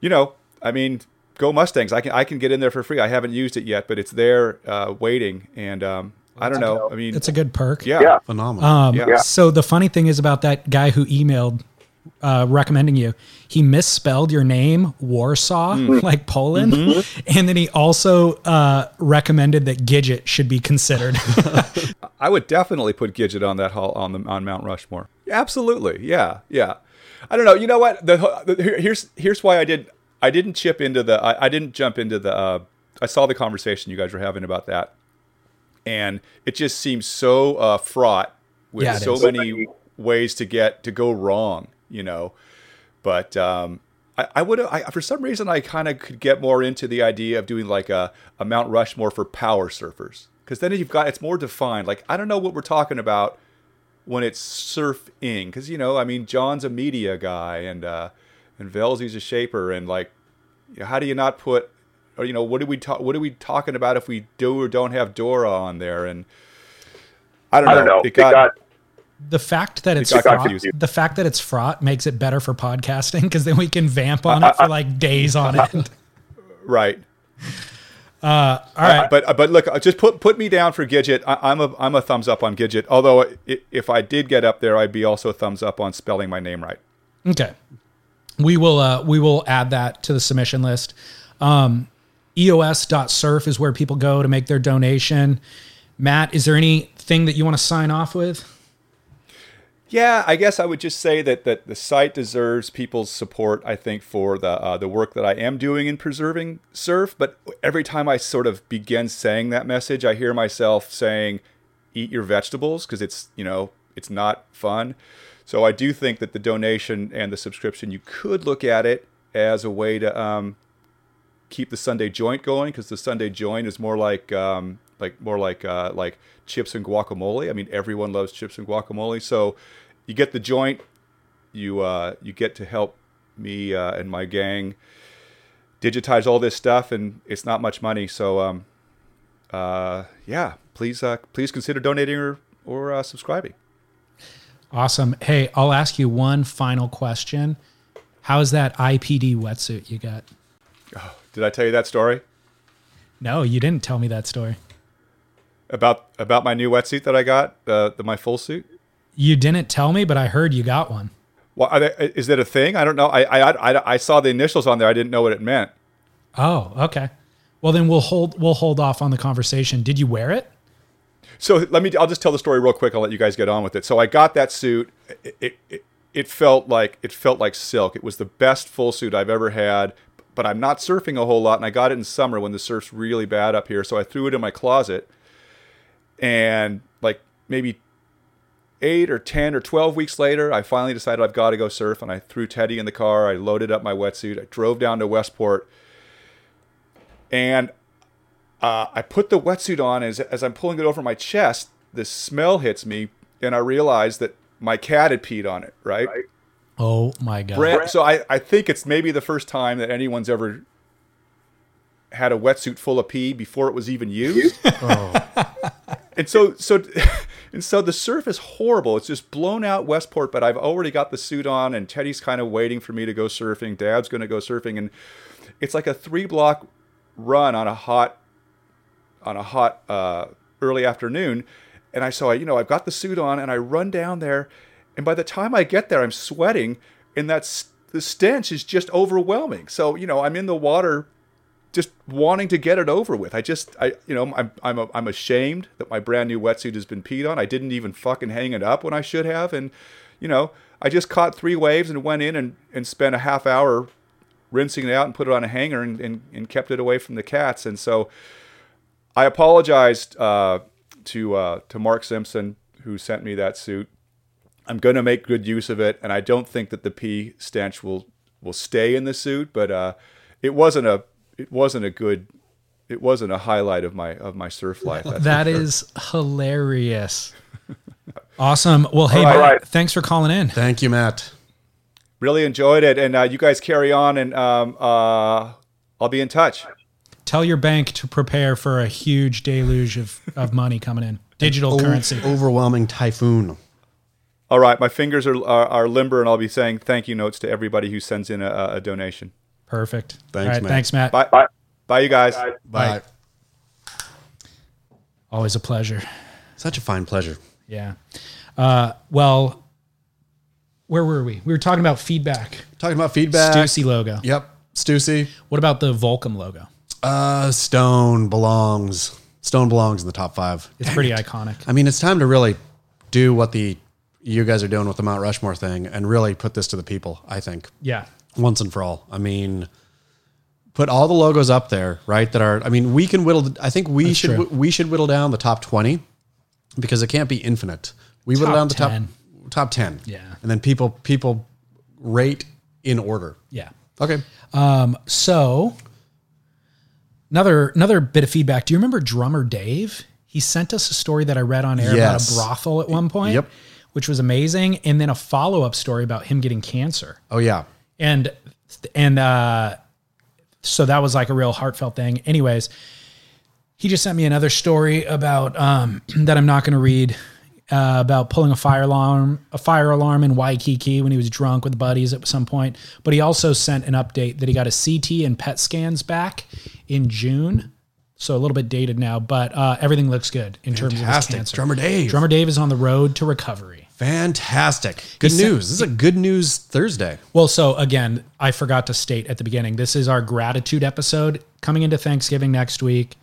you know, I mean, go Mustangs! I can I can get in there for free. I haven't used it yet, but it's there uh, waiting, and um, I don't know. I mean, it's a good perk. Yeah, yeah. phenomenal. Um, yeah. So the funny thing is about that guy who emailed uh, recommending you. He misspelled your name Warsaw, mm. like Poland, mm-hmm. and then he also uh, recommended that Gidget should be considered. I would definitely put Gidget on that hall on the on Mount Rushmore. Absolutely, yeah, yeah. I don't know. You know what? The, the here's here's why I did I didn't chip into the I, I didn't jump into the. Uh, I saw the conversation you guys were having about that, and it just seems so uh, fraught with yeah, so is. many ways to get to go wrong you know. But um, I, I would have, for some reason, I kind of could get more into the idea of doing like a, a Mount Rushmore for power surfers. Because then you've got, it's more defined. Like, I don't know what we're talking about when it's surfing. Because, you know, I mean, John's a media guy and, uh, and Velzy's a shaper. And like, how do you not put, or, you know, what are we talk, what are we talking about if we do or don't have Dora on there? And I don't know. I don't know. It got, it got the fact that it's fraught, the fact that it's fraught makes it better for podcasting because then we can vamp on it for like days on end. Right. Uh, all right. But but look, uh, just put put me down for Gidget. I, I'm a I'm a thumbs up on Gidget. Although i- if I did get up there, I'd be also a thumbs up on spelling my name right. Okay. We will uh we will add that to the submission list. Um eos.surf is where people go to make their donation. Matt, is there anything that you want to sign off with? Yeah, I guess I would just say that that the site deserves people's support. I think for the uh, the work that I am doing in preserving surf. But every time I sort of begin saying that message, I hear myself saying, "Eat your vegetables," because it's you know it's not fun. So I do think that the donation and the subscription, you could look at it as a way to um, keep the Sunday joint going because the Sunday joint is more like um, like more like uh, like chips and guacamole. I mean, everyone loves chips and guacamole, so you get the joint, you uh, you get to help me uh, and my gang digitize all this stuff, and it's not much money. So um, uh, yeah, please uh, please consider donating or or uh, subscribing. Awesome. Hey, I'll ask you one final question. How's that IPD wetsuit you got? Did I tell you that story No, you didn't tell me that story. about about my new wetsuit that I got, uh, the my full suit? You didn't tell me, but I heard you got one. Well, they, is that a thing? I don't know. I, I I I saw the initials on there. I didn't know what it meant. Oh, okay. Well, then we'll hold we'll hold off on the conversation. Did you wear it? So let me. I'll just tell the story real quick. I'll let you guys get on with it. So I got that suit. It it, it, it felt like it felt like silk. It was the best full suit I've ever had. But I'm not surfing a whole lot, and I got it in summer when the surf's really bad up here. So I threw it in my closet, and like maybe eight or 10 or 12 weeks later, I finally decided I've got to go surf. And I threw Teddy in the car. I loaded up my wetsuit. I drove down to Westport. And uh, I put the wetsuit on. As, as I'm pulling it over my chest, the smell hits me. And I realized that my cat had peed on it, right? Oh my god. Brand- so I, I think it's maybe the first time that anyone's ever had a wetsuit full of pee before it was even used. and so so and so the surf is horrible. It's just blown out Westport, but I've already got the suit on and Teddy's kind of waiting for me to go surfing. Dad's going to go surfing and it's like a 3 block run on a hot on a hot uh, early afternoon and I so I you know I've got the suit on and I run down there and by the time I get there I'm sweating and that's the stench is just overwhelming. So, you know, I'm in the water just wanting to get it over with. I just, I, you know, I'm, I'm, a, I'm ashamed that my brand new wetsuit has been peed on. I didn't even fucking hang it up when I should have. And, you know, I just caught three waves and went in and, and spent a half hour rinsing it out and put it on a hanger and, and, and kept it away from the cats. And so I apologized uh, to, uh, to Mark Simpson who sent me that suit. I'm going to make good use of it. And I don't think that the pee stench will, will stay in the suit, but, uh, it wasn't a, it wasn't a good it wasn't a highlight of my of my surf life. that's That sure. is hilarious. Awesome. Well, hey, right. Matt, thanks for calling in. Thank you, Matt. really enjoyed it, and uh, you guys carry on, and um, uh, I'll be in touch. Tell your bank to prepare for a huge deluge of, of money coming in. Digital currency. Overwhelming typhoon. All right, my fingers are, are are limber, and I'll be saying thank you notes to everybody who sends in a, a donation. Perfect. Thanks, All right, Matt. Thanks, Matt. Bye, bye, Bye you guys. Bye. Always a pleasure. Such a fine pleasure. Yeah. Uh, well, where were we? We were talking about feedback. Talking about feedback. Stussy logo. Yep. Stussy. What about the Volcom logo? Uh, Stone belongs. Stone belongs in the top five. It's pretty iconic. I mean, it's time to really do what the you guys are doing with the Mount Rushmore thing and really put this to the people. I think Yeah. once and for all. I mean, put all the logos up there, right? That are. I mean, we can whittle. I think we should true. we should whittle down the top twenty because it can't be infinite. We whittle Top down the 10. top top ten. Yeah. and then people people rate in order. Yeah. Okay. Um, So another another bit of feedback. Do you remember drummer Dave? He sent us a story that I read on air Yes. about a brothel at one point. Yep. Which was amazing. And then a follow-up story about him getting cancer. Oh yeah. and and uh so that was like a real heartfelt thing anyways he just sent me another story about um that i'm not going to read uh, about pulling a fire alarm a fire alarm in waikiki when he was drunk with buddies at some point but he also sent an update that he got a ct and pet scans back in june so a little bit dated now, but uh, everything looks good in terms of his Fantastic. cancer. Drummer Dave. Drummer Dave is on the road to recovery. Fantastic. Good news. This is a good news Thursday. Well, so again, I forgot to state at the beginning, this is our gratitude episode coming into Thanksgiving next week.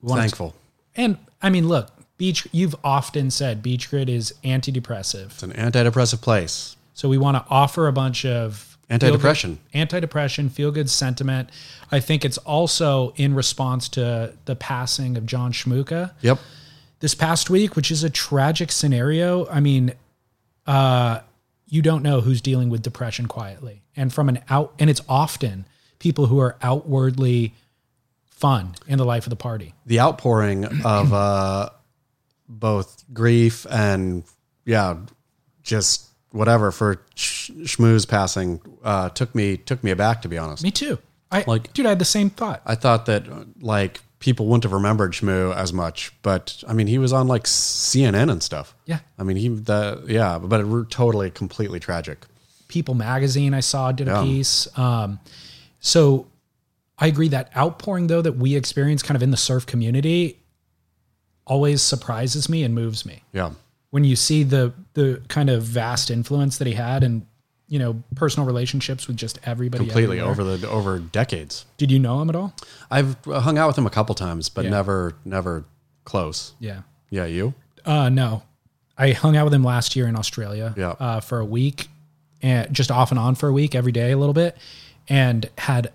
We Thankful. And I mean, look, Beach. You've often said Beach Grit is antidepressive, It's an antidepressive place. so we want to offer a bunch of Antidepressant. feel-good- antidepressant, feel good sentiment. I think it's also in response to the passing of John Schmuka Yep. This past week, which is a tragic scenario. I mean, uh, you don't know who's dealing with depression quietly, and from an out, and it's often people who are outwardly fun in the life of the party. The outpouring of uh, both grief and, yeah, just whatever for Sh- Shmoo's passing uh, took me took me aback, to be honest. Me too. I Like- dude, I had the same thought. I thought that uh, like people wouldn't have remembered Shmoo as much, but I mean he was on like CNN and stuff. Yeah. I mean he the yeah, but it were totally completely tragic. People magazine I saw did a Yeah. piece. Um, so I agree that outpouring though that we experience kind of in the surf community always surprises me and moves me. Yeah. when you see the the kind of vast influence that he had and you know personal relationships with just everybody Completely everywhere. over the over decades. did you know him at all I've hung out with him a couple times, but Yeah. never never close. yeah Yeah, you? uh no i hung out with him last year in australia Yeah. uh, for a week and just off and on for a week every day a little bit and had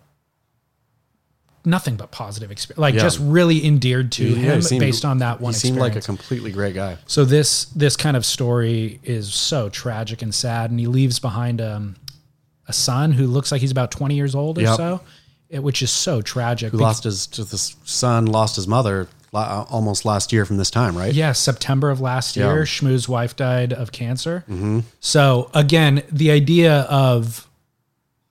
nothing but positive experience like Yeah. just really endeared to Yeah, him seemed- based on that one He seemed like a completely great guy. So this this kind of story is so tragic and sad, and he leaves behind um, a son who looks like he's about twenty years old or Yep. so, it- which is so tragic. Who lost his just his son, lost his mother almost last year from this time, right? yeah, September of last year, Yeah. Shmoo's wife died of cancer. So again, the idea of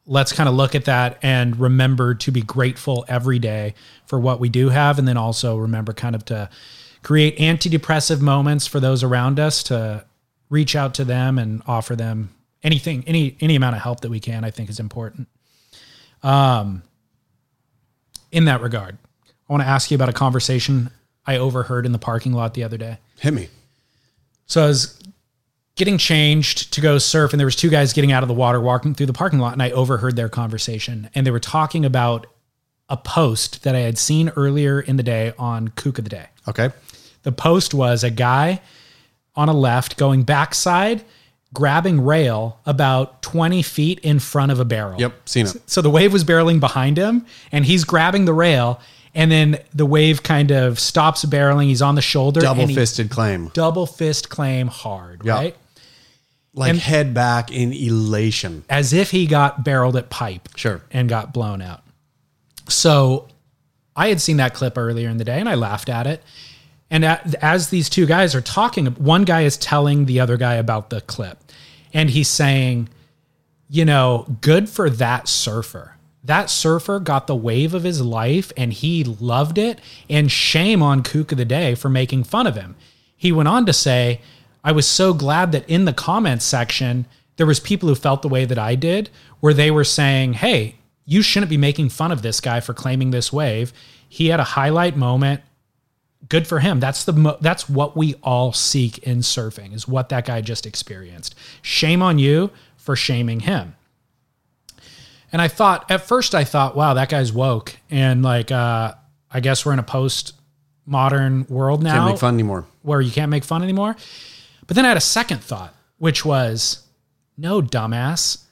let's kind of look at that and remember to be grateful every day for what we do have, and then also remember kind of to create antidepressive moments for those around us to reach out to them and offer them anything, any any amount of help that we can. I think is important. Um, in that regard, I want to ask you about a conversation I overheard in the parking lot the other day. Hit me. So I was getting changed to go surf, and there was two guys getting out of the water, walking through the parking lot, and I overheard their conversation, and they were talking about a post that I had seen earlier in the day on Kook of the Day. Okay. The post was a guy on a left going backside, grabbing rail about 20 feet in front of a barrel. Yep, seen it. So the wave was barreling behind him, and he's grabbing the rail, and then the wave kind of stops barreling. He's on the shoulder. Double fisted claim. double fist claim hard, Yeah. right? Like And- head back in elation. As if he got barreled at pipe Sure. and got blown out. So I had seen that clip earlier in the day and I laughed at it. And as these two guys are talking, one guy is telling the other guy about the clip. And he's saying, you know, good for that surfer. That surfer got the wave of his life and he loved it. And shame on Kook of the Day for making fun of him. He went on to say, I was so glad that in the comments section, there was people who felt the way that I did, where they were saying, hey, you shouldn't be making fun of this guy for claiming this wave. He had a highlight moment. Good for him. That's the mo- that's what we all seek in surfing is what that guy just experienced. Shame on you for shaming him. And I thought at first I thought, wow, that guy's woke, and like uh, I guess we're in a post modern world now Can't make fun anymore. where you can't make fun anymore. But then I had a second thought, which was, no, dumbass.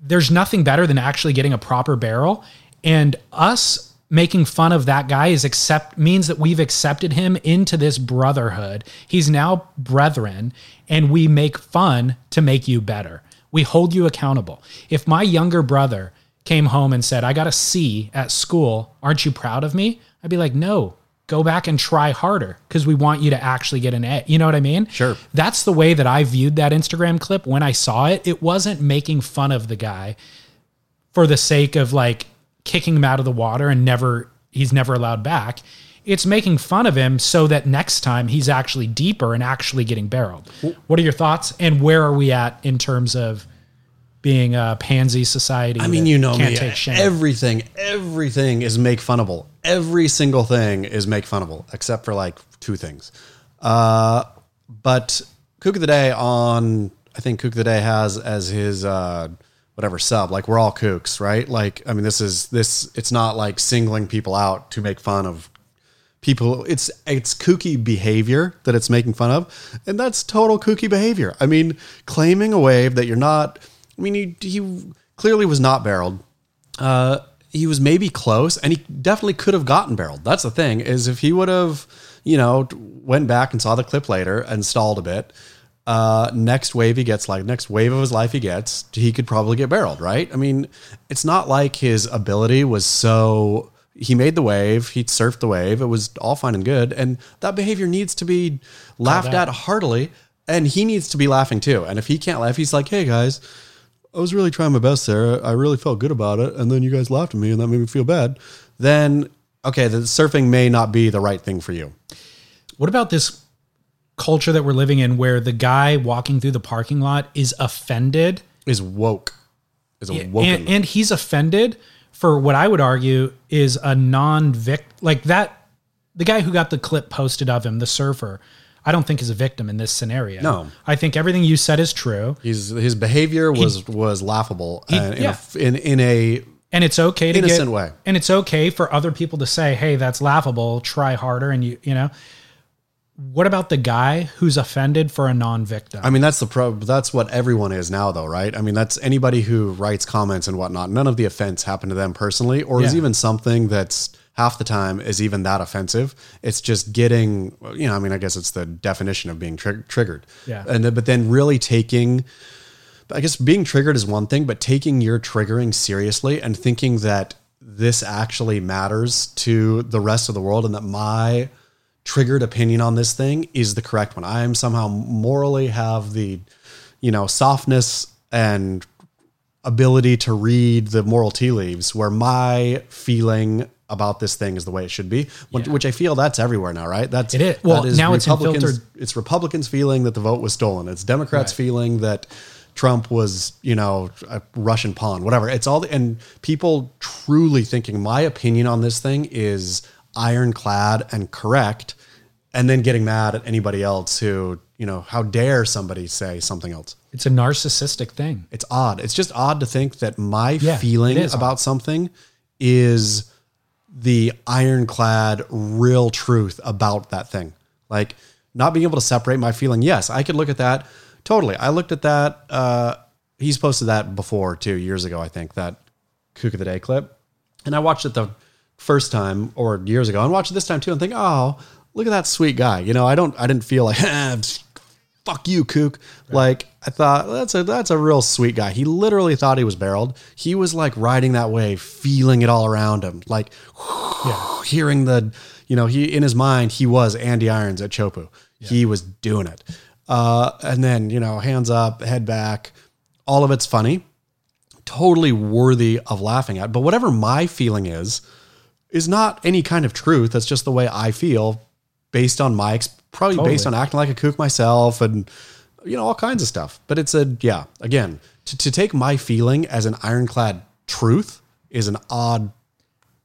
There's nothing better than actually getting a proper barrel. And us making fun of that guy is accept means that we've accepted him into this brotherhood. He's now brethren, and we make fun to make you better. We hold you accountable. If my younger brother came home and said, I got a C at school, aren't you proud of me? I'd be like, no, go back and try harder because we want you to actually get an A. You know what I mean? Sure. That's the way that I viewed that Instagram clip when I saw it. It wasn't making fun of the guy for the sake of like kicking him out of the water and never he's never allowed back. It's making fun of him so that next time he's actually deeper and actually getting barreled. What are your thoughts and where are we at in terms of being a pansy society. I mean, you know can't me. take shame. Everything, everything is make funnable. Every single thing is make funnable, except for like two things. Uh, but Kook of the Day on, I think Kook of the Day has as his uh, whatever sub. Like we're all kooks, right? Like I mean, this is this. It's not like singling people out to make fun of people it's it's kooky behavior that it's making fun of and that's total kooky behavior i mean claiming a wave that you're not i mean he, he clearly was not barreled uh, he was maybe close and he definitely could have gotten barreled that's the thing is if he would have you know went back and saw the clip later and stalled a bit uh, next wave he gets like next wave of his life he gets he could probably get barreled right i mean it's not like his ability was so he made the wave, he surfed the wave, it was all fine and good. And that behavior needs to be laughed at heartily. And he needs to be laughing too. And if he can't laugh, he's like, hey guys, I was really trying my best there. I really felt good about it. And then you guys laughed at me and that made me feel bad. Then, okay, the surfing may not be the right thing for you. What about this culture that we're living in where the guy walking through the parking lot is offended Is woke. Is a woken. and, and he's offended for what I would argue is a non-vict like that the guy who got the clip posted of him, the surfer, I don't think is a victim in this scenario. No. I think everything you said is true. He's, his behavior was was laughable and uh, in, yeah. a, in in a And it's okay to Innocent get, way. And it's okay for other people to say, "Hey, that's laughable. Try harder." And you, you know, what about the guy who's offended for a non-victim? I mean, that's the pro. That's what everyone is now, though, right? I mean, that's anybody who writes comments and whatnot. None of the offense happened to them personally, or is even something that's half the time is even that offensive. It's just getting, you know, I mean, I guess it's the definition of being trig- triggered. Yeah. And then, but then really taking, I guess being triggered is one thing, but taking your triggering seriously and thinking that this actually matters to the rest of the world and that my triggered opinion on this thing is the correct one. I am somehow morally have the, you know, softness and ability to read the moral tea leaves where my feeling about this thing is the way it should be, which, which I feel that's everywhere now, right? That's It is. Well, that now it's Republicans. It's Republicans feeling that the vote was stolen. It's Democrats Right. feeling that Trump was, you know, a Russian pawn, whatever. It's all, and people truly thinking my opinion on this thing is ironclad and correct, and then getting mad at anybody else who, you know, how dare somebody say something else? it's a narcissistic thing. It's odd. It's just odd to think that my Yeah, feeling is about something is the ironclad real truth about that thing. Like not being able to separate my feeling. Yes, I could look at that. Totally. I looked at that. Uh, he's posted that before two years ago, I think, that Kook of the Day clip. And I watched it the first time or years ago and watched it this time too and think, oh, look at that sweet guy. You know, I don't I didn't feel like fuck you, kook. Like I thought that's a that's a real sweet guy. He literally thought he was barreled. He was like riding that wave, feeling it all around him, like hearing the, you know, he in his mind he was Andy Irons at Chopu. He was doing it, uh, and then you know, hands up, head back. All of it's funny, totally worthy of laughing at. But whatever my feeling is, is not any kind of truth. That's just the way I feel based on my, ex- probably based on acting like a kook myself and, you know, all kinds of stuff. But it's a, yeah, again, to, to take my feeling as an ironclad truth is an odd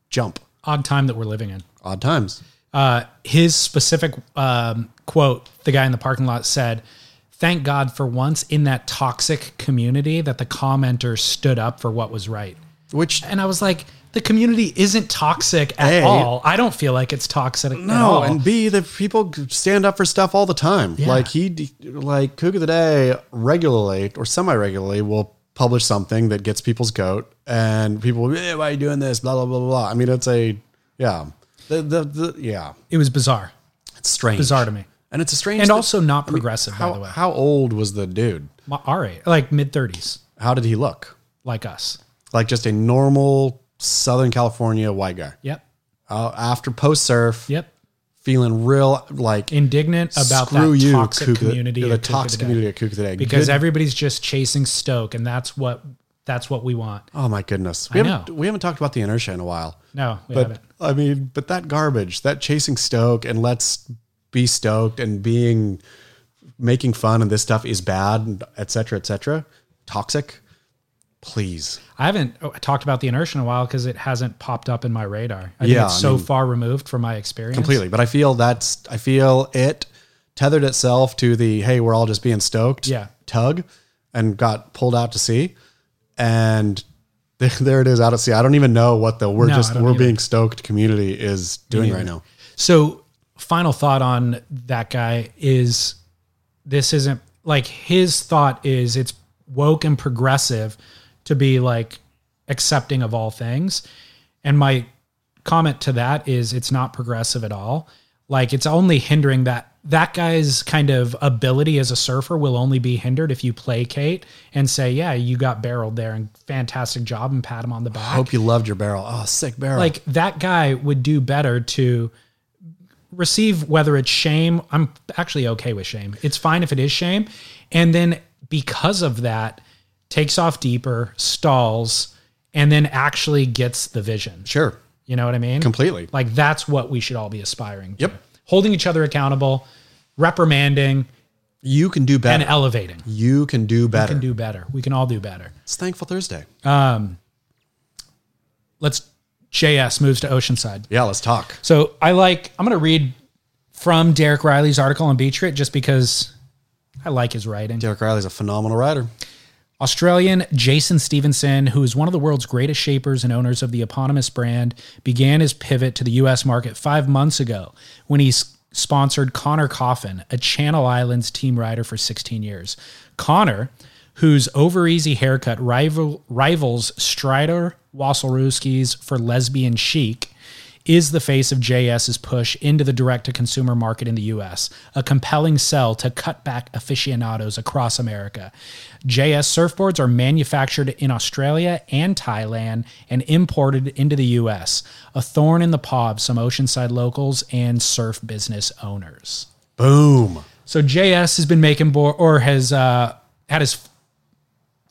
jump. Odd time that we're living in. Odd times. Uh, his specific um, quote, the guy in the parking lot said, Thank God for once in that toxic community that the commenter stood up for what was right. Which, And I was like, the community isn't toxic at all. I don't feel like it's toxic at no, all. and B, the people stand up for stuff all the time. Yeah. Like he, like Kook of the Day regularly or semi regularly will publish something that gets people's goat and people, will be, "Eh, why are you doing this? Blah, blah, blah, blah. I mean, it's a, yeah. The, the, the, yeah. it was bizarre. It's strange. Bizarre to me. And it's a strange. And also not progressive, how, by the way. how old was the dude? My- All right. Like mid 30s, How did he look? like us. Like just a normal Southern California white guy. Yep. Uh, after post surf, Yep. feeling real like Indignant about screw that you, toxic Kook the- community. the of toxic community at Kook of the Day. Because Good- everybody's just chasing Stoke, and that's what that's what we want. oh my goodness, we I haven't know. we haven't talked about the inertia in a while. No, we but haven't. I mean, but that garbage, that chasing Stoke and let's be stoked and being making fun and this stuff is bad, et cetera, et cetera, toxic. Please. I haven't oh, talked about the inertia in a while because it hasn't popped up in my radar. I Yeah, think it's I so mean- far removed from my experience. Completely. But I feel that's I feel it tethered itself to the hey, we're all just being stoked Yeah. tug and got pulled out to sea. And there, there it is out at sea. I don't even know what the we're No, just we're either. being stoked community is doing right now. So, final thought on that guy is this isn't like his thought is it's woke and progressive to be like accepting of all things. And my comment to that is it's not progressive at all. Like it's only hindering that that guy's kind of ability as a surfer will only be hindered if you placate and say, "Yeah, you got barreled there and fantastic job," and pat him on the back. Hope you loved your barrel. Oh, sick barrel. like that guy would do better to receive whether it's shame i'm actually okay with shame it's fine if it is shame and then because of that takes off deeper stalls and then actually gets the vision sure. you know what i mean Completely. like that's what we should all be aspiring to Yep. holding each other accountable reprimanding You can do better. and elevating you can do we better. can do better we can all do better it's Thankful Thursday. Um, let's js moves to oceanside yeah, let's talk. So I like, I'm going to read from Derek Rielly's article on Beach Grit just because I like his writing. Derek Rielly's a phenomenal rider. Australian Jason Stevenson, who is one of the world's greatest shapers and owners of the eponymous brand, began his pivot to the US market five months ago when he sponsored Conner Coffin, a Channel Islands team rider for 16 years. Connor, whose over easy haircut rival, rivals Strider Wasilewski's for lesbian chic, is the face of JS's push into the direct to consumer market in the US, a compelling sell to cut back aficionados across America. JS surfboards are manufactured in Australia and Thailand and imported into the US, a thorn in the paw of some oceanside locals and surf business owners. Boom. So JS has been making board or has uh, had his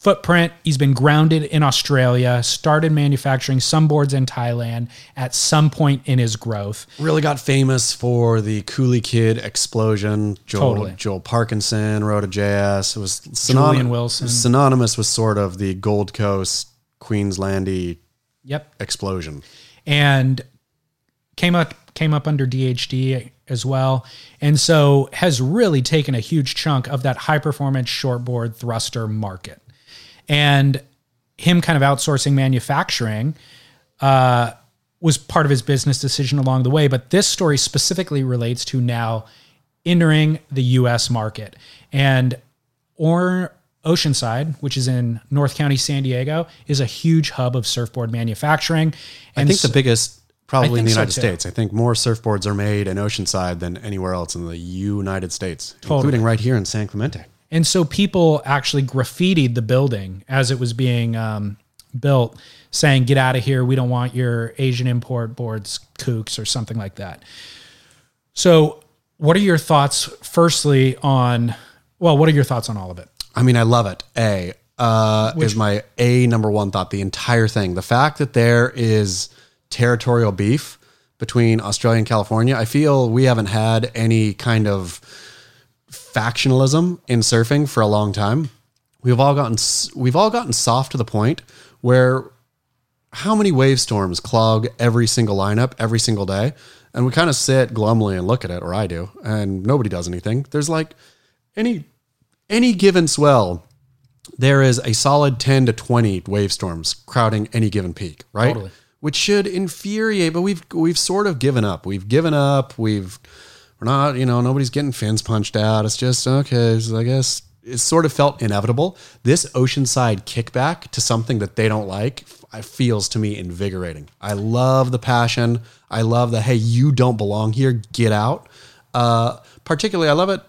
footprint. He's been grounded in Australia, started manufacturing some boards in Thailand at some point in his growth. Really got famous for the Cooley Kid explosion. Joel, Totally. Joel Parkinson rode a JS. It was synonym- Julian Wilson. Synonymous with sort of the Gold Coast, Queenslandy Yep. explosion. and came up came up under DHD as well, and so has really taken a huge chunk of that high performance shortboard thruster market, and him kind of outsourcing manufacturing uh, was part of his business decision along the way. But this story specifically relates to now entering the U.S. market and or Oceanside, which is in North County, San Diego, is a huge hub of surfboard manufacturing. And I think the biggest, probably in the think so, United. States. I think more surfboards are made in Oceanside than anywhere else in the United States, Totally. including right here in San Clemente. And so people actually graffitied the building as it was being um, built, saying, Get out of here. We don't want your Asian import boards, kooks, or something like that. So, what are your thoughts, firstly, on, well, what are your thoughts on all of it? I mean, I love it. A uh, is my a number one thought. The entire thing, the fact that there is territorial beef between Australia and California. I feel we haven't had any kind of factionalism in surfing for a long time. We've all gotten we've all gotten soft to the point where how many wave storms clog every single lineup every single day, and we kind of sit glumly and look at it, or I do, and nobody does anything. There's like any any given swell, there is a solid 10 to 20 wave storms crowding any given peak, right? Totally. Which should infuriate, but we've we've sort of given up. We've given up. We've we're not, you know, nobody's getting fins punched out. It's just okay. I guess it sort of felt inevitable. This oceanside kickback to something that they don't like feels to me invigorating. I love the passion. I love the hey, you don't belong here. Get out. Uh, particularly, I love it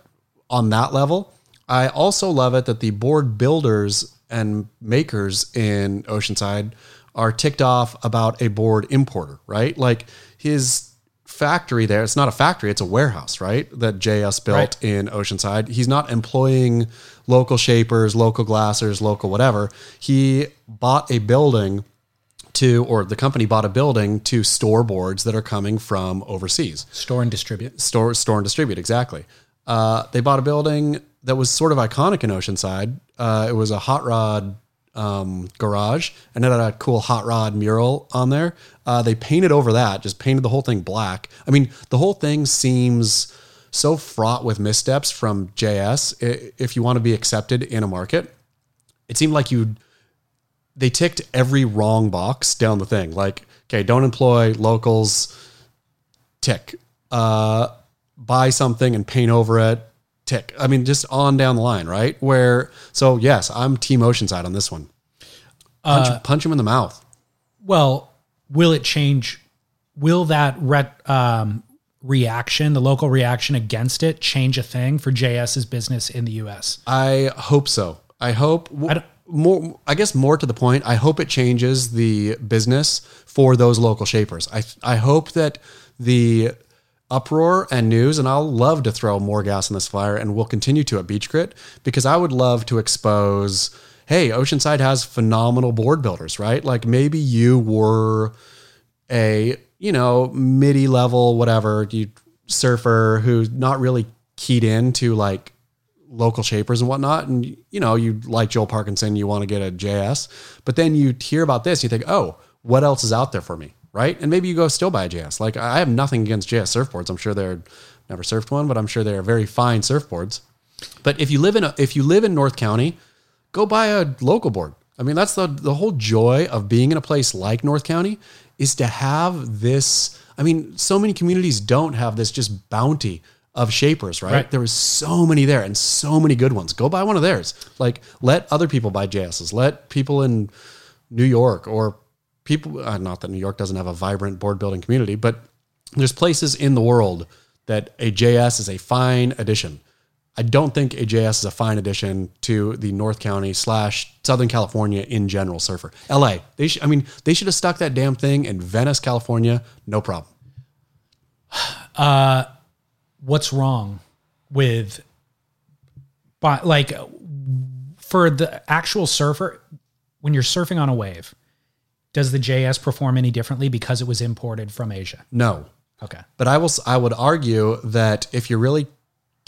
on that level. I also love it that the board builders and makers in Oceanside are ticked off about a board importer, right? Like his factory there, it's not a factory, it's a warehouse, right? That JS built Right. in Oceanside. He's not employing local shapers, local glassers, local whatever. He bought a building to, or the company bought a building to store boards that are coming from overseas Store and distribute. store store and distribute exactly uh, they bought a building that was sort of iconic in oceanside uh, it was a hot rod um, garage, and it had a cool hot rod mural on there. Uh, they painted over that, just painted the whole thing black. I mean, the whole thing seems so fraught with missteps from JS. If you want to be accepted in a market, it seemed like you they ticked every wrong box down the thing. Like, okay, don't employ locals. Tick. Uh, buy something and paint over it. Tick. I mean, just on down the line, right? Where so yes, I'm Team Oceanside on this one. Punch, punch him in the mouth. Well, will it change? Will that ret, um, reaction, the local reaction against it, change a thing for JS's business in the U.S.? I hope so. I hope I more. I guess more to the point. I hope it changes the business for those local shapers. I I hope that the uproar and news, and I'll love to throw more gas in this fire, and we'll continue to at Beach Grit because I would love to expose. Hey, Oceanside has phenomenal board builders, right? Like maybe you were a you know midi level whatever you surfer who's not really keyed into like local shapers and whatnot and you know you like joel parkinson you want to get a js but then you hear about this you think oh what else is out there for me right? And maybe you go still buy a js like i have nothing against js surfboards. I'm sure they're never surfed one but i'm sure they're very fine surfboards. But if you live in a, if you live in north county go buy a local board. I mean, that's the the whole joy of being in a place like North County is to have this. I mean, so many communities don't have this just bounty of shapers, right? Right. There is so many there and so many good ones. Go buy one of theirs. Like, let other people buy JSs. Let people in New York or people. Uh, not that New York doesn't have a vibrant board building community, but there's places in the world that a JS is a fine addition. I don't think a JS is a fine addition to the North County slash Southern California in general surfer. LA, they should, I mean, they should have stuck that damn thing in Venice, California. No problem. Uh, what's wrong with but like for the actual surfer when you're surfing on a wave does the js perform any differently because it was imported from asia No. okay But I will. I would argue that if you're really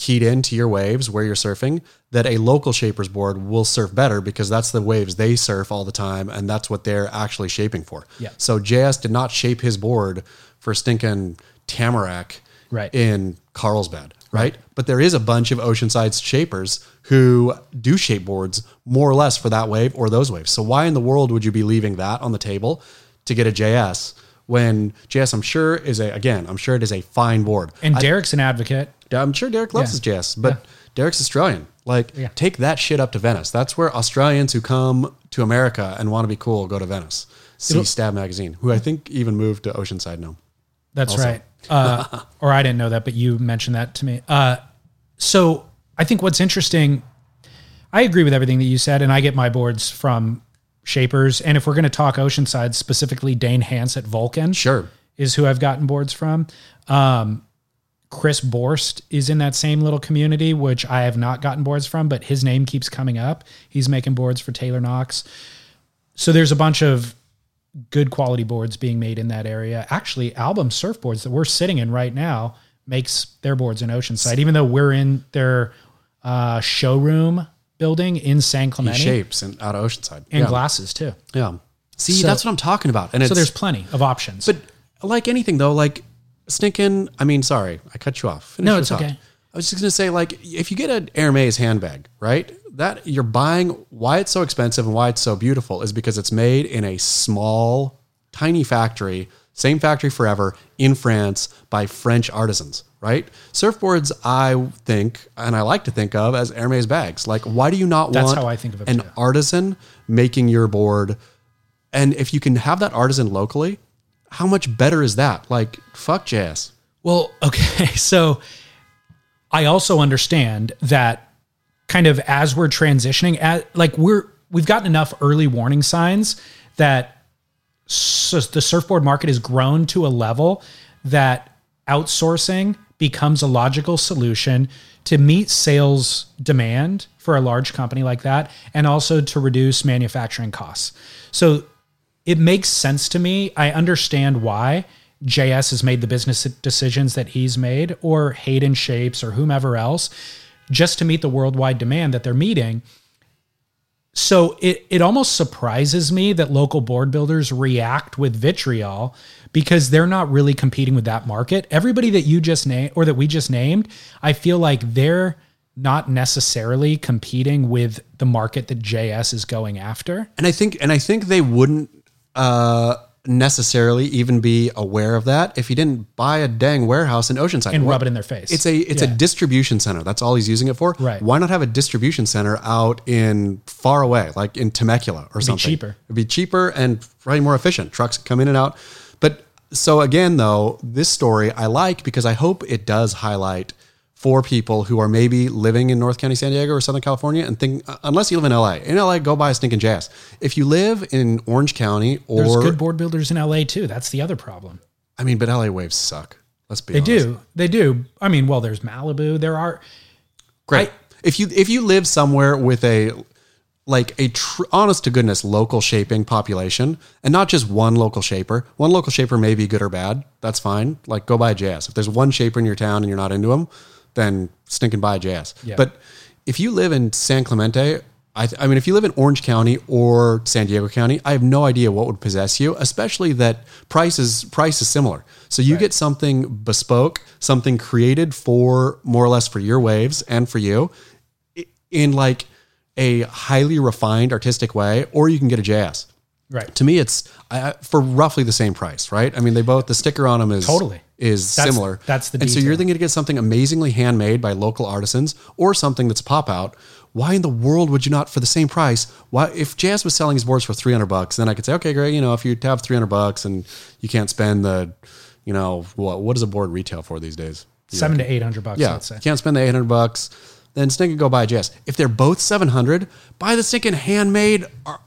keyed into your waves where you're surfing, that a local shapers board will surf better because that's the waves they surf all the time, and that's what they're actually shaping for. Yeah. So JS did not shape his board for stinking Tamarack Right. in Carlsbad, right? But there is a bunch of Oceanside shapers who do shape boards more or less for that wave or those waves. So why in the world would you be leaving that on the table to get a JS when JS, I'm sure is a again, I'm sure it is a fine board. and derek's an advocate I'm sure Derek loves his jazz, but Derek's Australian. Like, Yeah. take that shit up to Venice. That's where Australians who come to America and want to be cool go to Venice. See It'll- Stab Magazine, who I think even moved to Oceanside now. That's right. Uh, or I didn't know that, but you mentioned that to me. Uh, so I think what's interesting, I agree with everything that you said, and I get my boards from Shapers. And if we're going to talk Oceanside, specifically Dane Hans at Vulcan, Sure. is who I've gotten boards from. Um, Chris Borst is in that same little community, which I have not gotten boards from, but his name keeps coming up. He's making boards for Taylor Knox. So there's a bunch of good quality boards being made in that area. Actually, Album Surfboards that we're sitting in right now makes their boards in Oceanside, even though we're in their uh, showroom building in San Clemente shapes and out of Oceanside. and yeah. glasses too. Yeah. See, So- that's what I'm talking about. And So there's plenty of options. but like anything though, like stinking, I mean, sorry, I cut you off. Finish No, it's thought. okay. I was just going to say, like, if you get an Hermes handbag, right? That you're buying, why it's so expensive and why it's so beautiful is because it's made in a small, tiny factory, same factory forever in France by French artisans, right? Surfboards, I think, and I like to think of as Hermes bags. Like, why do you not That's want how I think of it, an too. artisan making your board? And if you can have that artisan locally, how much better is that? Like, fuck jazz. Well, okay. So I also understand that kind of as we're transitioning at like we're we've gotten enough early warning signs that s- the surfboard market has grown to a level that outsourcing becomes a logical solution to meet sales demand for a large company like that and also to reduce manufacturing costs. So it makes sense to me. I understand why JS has made the business decisions that he's made, or Hayden Shapes, or whomever else, just to meet the worldwide demand that they're meeting. so it it almost surprises me that local board builders react with vitriol because they're not really competing with that market. Everybody that you just named or that we just named, I feel like they're not necessarily competing with the market that JS is going after. And I think and I think they wouldn't uh, necessarily even be aware of that if he didn't buy a dang warehouse in Oceanside And rub it in their face. It's a it's a distribution center. That's all he's using it for. Right. Why not have a distribution center out in far away, like in Temecula or something? cheaper. It'd be cheaper and probably more efficient. Trucks come in and out. But so again, though, this story I like because I hope it does highlight for people who are maybe living in North County, San Diego, or Southern California, and think uh, unless you live in LA, in LA, go buy a stinking JS. If you live in Orange County or There's good board builders in LA too. That's the other problem. I mean, but LA waves suck. Let's be They honest. do. They do. I mean, well, there's Malibu. There are Great. I- if you if you live somewhere with a like a tr- honest to goodness local shaping population and not just one local shaper. One local shaper may be good or bad. That's fine. Like go buy a JS. If there's one shaper in your town and you're not into them, then stinking buy a JS. Yeah. But if you live in San Clemente, I, th- I mean, if you live in Orange County or San Diego County, I have no idea what would possess you, especially that price is price is similar. So you get something bespoke, something created for more or less for your waves and for you in like a highly refined artistic way, or you can get a JS. right. To me, it's I, for roughly the same price, right? I mean, they both the sticker on them is Totally. Is That's- similar. that's the and so you're detail. thinking to get something amazingly handmade by local artisans or something that's pop out. Why in the world would you not for the same price? Why if JS was selling his boards for 300 bucks, then I could say, okay, great. You know, if you have 300 bucks and you can't spend the, you know, what what does a board retail for these days? Seven to eight hundred bucks, Yeah, say. you can't spend the 800 bucks. Then stink and go buy a JS. If they're both 700, buy the stinking handmade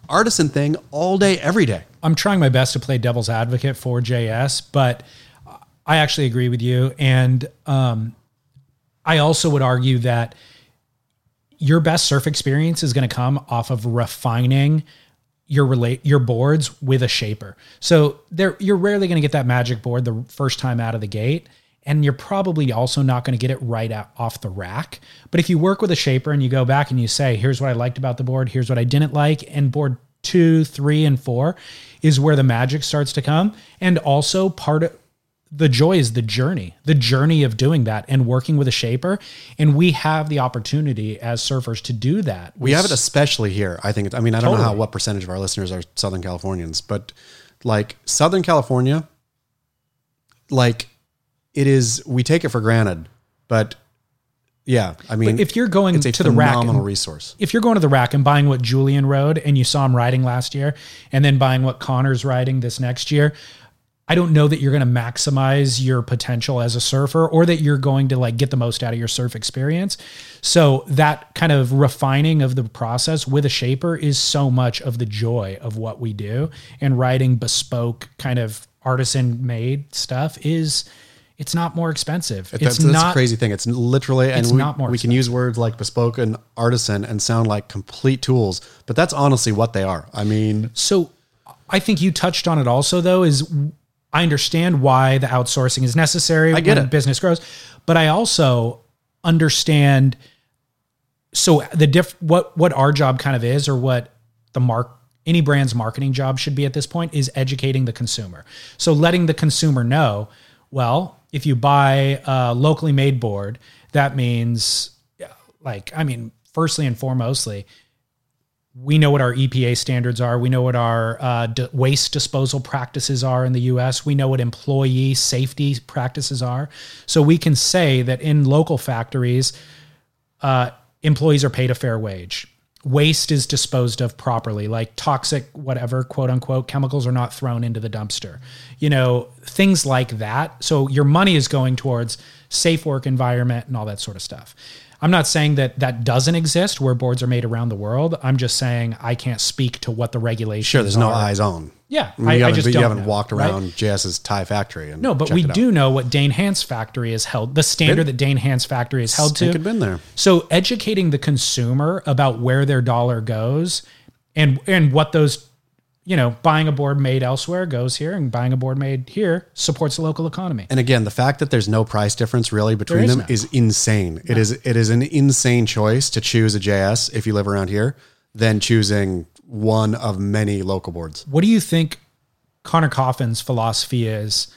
artisan thing all day, every day. I'm trying my best to play devil's advocate for JS, but I actually agree with you. And um, I also would argue that your best surf experience is going to come off of refining your relate your boards with a shaper. So there you're rarely going to get that magic board the first time out of the gate and you're probably also not going to get it right out off the rack. But if you work with a shaper and you go back and you say, here's what I liked about the board, here's what I didn't like, and board two, three, and four is where the magic starts to come. And also part of the joy is the journey, the journey of doing that and working with a shaper. And we have the opportunity as surfers to do that. We have it especially here. I think. I mean, I don't know how what percentage of our listeners are Southern Californians, but like Southern California, like it is. We take it for granted, but yeah, I mean, if you're going to the rack phenomenal resource. if you're going to the rack and buying what Julian rode and you saw him riding last year and then buying what Conner's riding this next year, I don't know that you're going to maximize your potential as a surfer or that you're going to like get the most out of your surf experience. So that kind of refining of the process with a shaper is so much of the joy of what we do and writing bespoke kind of artisan made stuff is it's not more expensive. That's, it's that's not a crazy thing. It's literally, and It's we, not more we can use words like bespoke and artisan and sound like complete tools, but that's honestly what they are. I mean, So I think you touched on it also though is I understand why the outsourcing is necessary I get when it. business grows, but I also understand so the diff what what our job kind of is or what the mark any brand's marketing job should be at this point is educating the consumer. So letting the consumer know, well, if you buy a locally made board, that means like I mean, firstly and foremostly, we know what our EPA standards are. We know what our uh, d- waste disposal practices are in the US. We know what employee safety practices are. So we can say that in local factories, uh, employees are paid a fair wage. Waste is disposed of properly, like toxic, whatever, quote unquote, chemicals are not thrown into the dumpster. You know, things like that. So your money is going towards safe work environment and all that sort of stuff. I'm not saying that that doesn't exist where boards are made around the world. I'm just saying I can't speak to what the regulations sure, there's no eyes on. Yeah, I mean, I- you I just you don't haven't know, walked right? around JS's Thai factory and No, but we do know what Dane Hans factory is held, the standard that Dane Hans factory is held to. had been there. So educating the consumer about where their dollar goes and and what those you know, buying a board made elsewhere goes here and buying a board made here supports the local economy. And again, the fact that there's no price difference really between is them none. is insane. It is it is an insane choice to choose a JS if you live around here than choosing one of many local boards. What do you think Conner Coffin's philosophy is?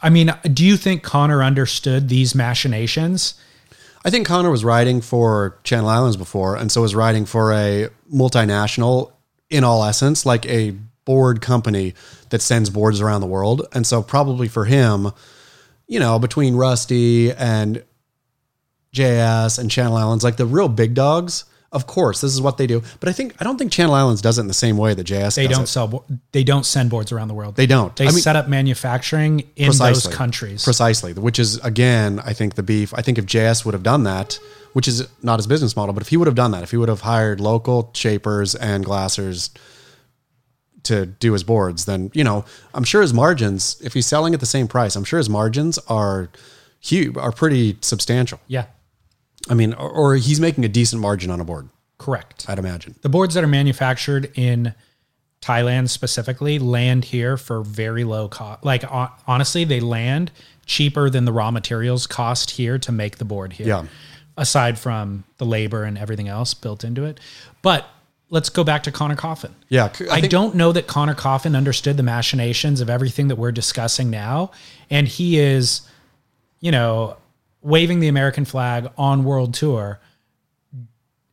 I mean, do you think Conner understood these machinations? I think Conner was riding for Channel Islands before, and so was riding for a multinational in all essence, like a board company that sends boards around the world. And so probably for him, you know, between Rusty and JS and Channel Islands, like the real big dogs, of course, this is what they do. But I think I don't think Channel Islands does it in the same way that JS They does don't it. sell. bo- They don't send boards around the world. They don't. They I mean- set up manufacturing in Precisely. those countries. Precisely, which is again, I think the beef. I think if JS would have done that, which is not his business model, but if he would have done that, if he would have hired local shapers and glassers to do his boards, then you know, I'm sure his margins, if he's selling at the same price, I'm sure his margins are huge, are pretty substantial. yeah, I mean, or, or he's making a decent margin on a board, correct. I'd imagine. The boards that are manufactured in Thailand specifically land here for very low cost. Like honestly, they land cheaper than the raw materials cost here to make the board here. Yeah. Aside from the labor and everything else built into it. But let's go back to Conner Coffin. Yeah, I, think- don't know that Conner Coffin understood the machinations of everything that we're discussing now. And he is, you know, waving the American flag on world tour.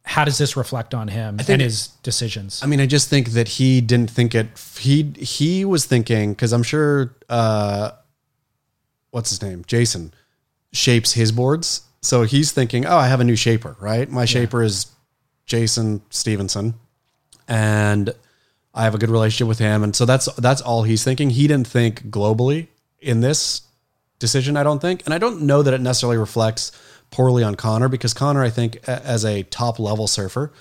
How does this reflect on him and think- his decisions? I mean, I just think that he didn't think it. He he was thinking because I'm sure uh, what's his name, Jason, shapes his boards. So he's thinking, oh, I have a new shaper, right? My shaper is Jason Stevenson, and I have a good relationship with him, and so that's that's all he's thinking. He didn't think globally in this decision, I don't think, and I don't know that it necessarily reflects poorly on Conner because Conner, I think, as a top level surfer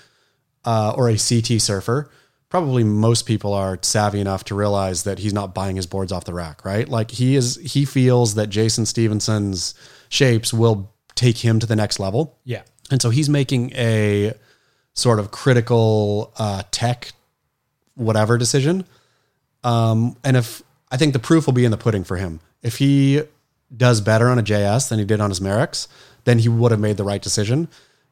uh, or a CT surfer, probably most people are savvy enough to realize that he's not buying his boards off the rack, right? Like he is, he feels that Jason Stevenson's shapes will take him to the next level. yeah. And so he's making a sort of critical uh, tech, whatever decision. Um, and if I think the proof will be in the pudding for him. If he does better on a JS than he did on his Merrick's, then he would have made the right decision.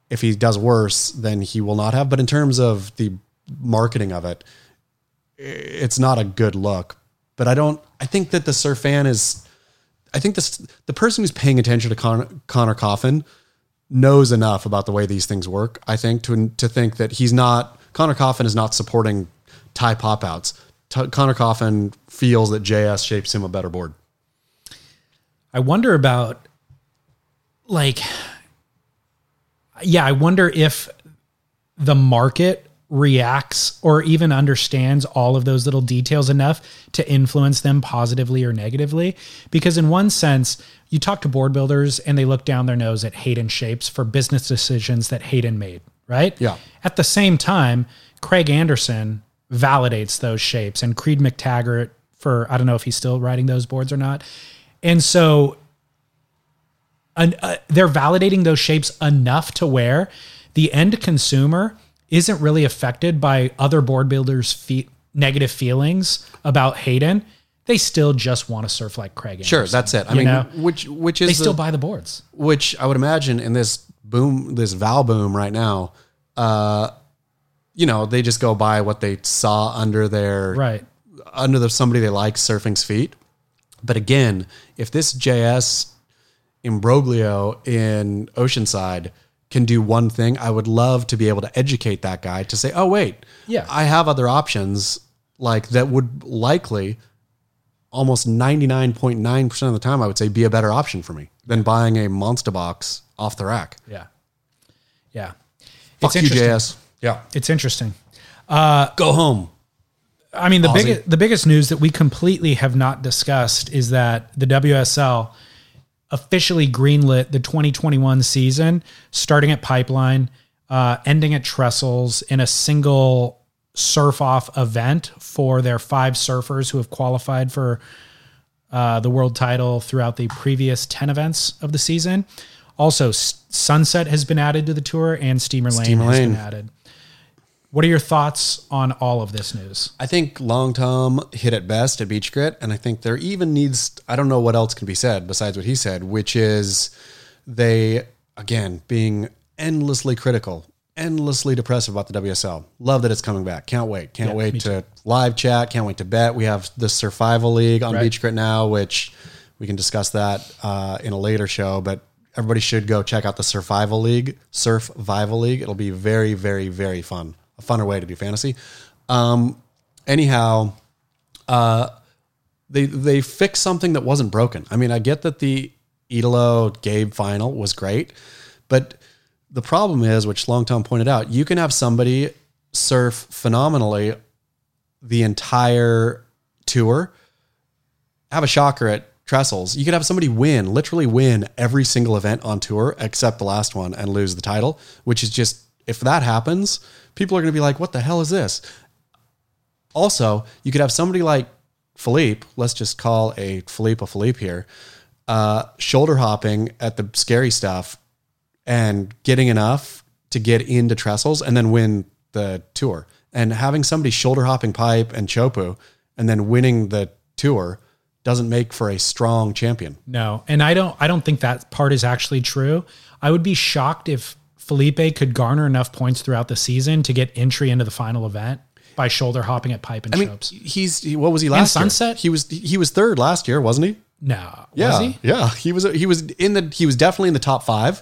If he does worse, then he will not have. But in terms of the marketing of it, it's not a good look. But I don't. I think that the surf fan is. I think this the person who's paying attention to Con, Conner Coffin knows enough about the way these things work. I think to to think that he's not Conner Coffin is not supporting Thai pop outs. T- Conner Coffin feels that JS shapes him a better board. I wonder about like yeah, I wonder if the market reacts or even understands all of those little details enough to influence them positively or negatively because in one sense you talk to board builders and they look down their nose at Hayden shapes for business decisions that Hayden made, right? Yeah. At the same time, Craig Anderson validates those shapes and Creed McTaggart for I don't know if he's still writing those boards or not. And so an, uh, they're validating those shapes enough to where the end consumer isn't really affected by other board builders' fe- negative feelings about Hayden. They still just want to surf like Craig. Sure, that's it. I mean, know? which which is they the- still buy the boards. which I would imagine in this boom, this Val boom right now, uh, you know, they just go by what they saw under their Right. under the somebody they like surfing's feet. But again, if this JS imbroglio in Oceanside can do one thing, I would love to be able to educate that guy to say, "Oh wait, Yeah. I have other options like that would likely almost 99.9% of the time I would say be a better option for me than buying a monster box off the rack." Yeah. Yeah. Fuck you, interesting. JS. Yeah. It's interesting. Go home. I mean, the biggest the biggest news that we completely have not discussed is that the WSL officially greenlit the 2021 season, starting at Pipeline, uh, ending at Trestles in a single surf off event for their five surfers who have qualified for uh, the world title throughout the previous 10 events of the season. Also, S- Sunset has been added to the tour and Steamer Lane Steamer has Lane. been added. What are your thoughts on all of this news? I think Long Tom hit it best at Beach Grit, and I think there even needs I don't know what else can be said besides what he said, which is they again being endlessly critical endlessly depressive about the WSL. Love that it's coming back. Can't wait. Can't Yeah, wait to live chat. Can't wait to bet. We have the Survival League on Right. Beach Grit now, which we can discuss that uh, in a later show. But everybody should go check out the Survival League, Surf Survival League. It'll be very, very, very fun. A funner way to do fantasy. Um, anyhow, uh, they they fixed something that wasn't broken. I mean, I get that the Italo Gabe final was great, but the problem is, which Long Tom pointed out, you can have somebody surf phenomenally the entire tour, have a shocker at Trestles. You could have somebody win, literally win every single event on tour except the last one and lose the title, which is just if that happens, people are going to be like, "What the hell is this?" Also, you could have somebody like Filipe, let's just call a Filipe a Filipe here, uh, shoulder hopping at the scary stuff and getting enough to get into trestles and then win the tour. And having somebody shoulder hopping pipe and chopu and then winning the tour doesn't make for a strong champion. No, and I don't. I don't think that part is actually true. I would be shocked if Filipe could garner enough points throughout the season to get entry into the final event by shoulder hopping at pipe and I mean, he's he, what was he last Sunset? year? He was he was third last year, wasn't he? No, Yeah, was he? yeah. He was he was in the he was definitely in the top five.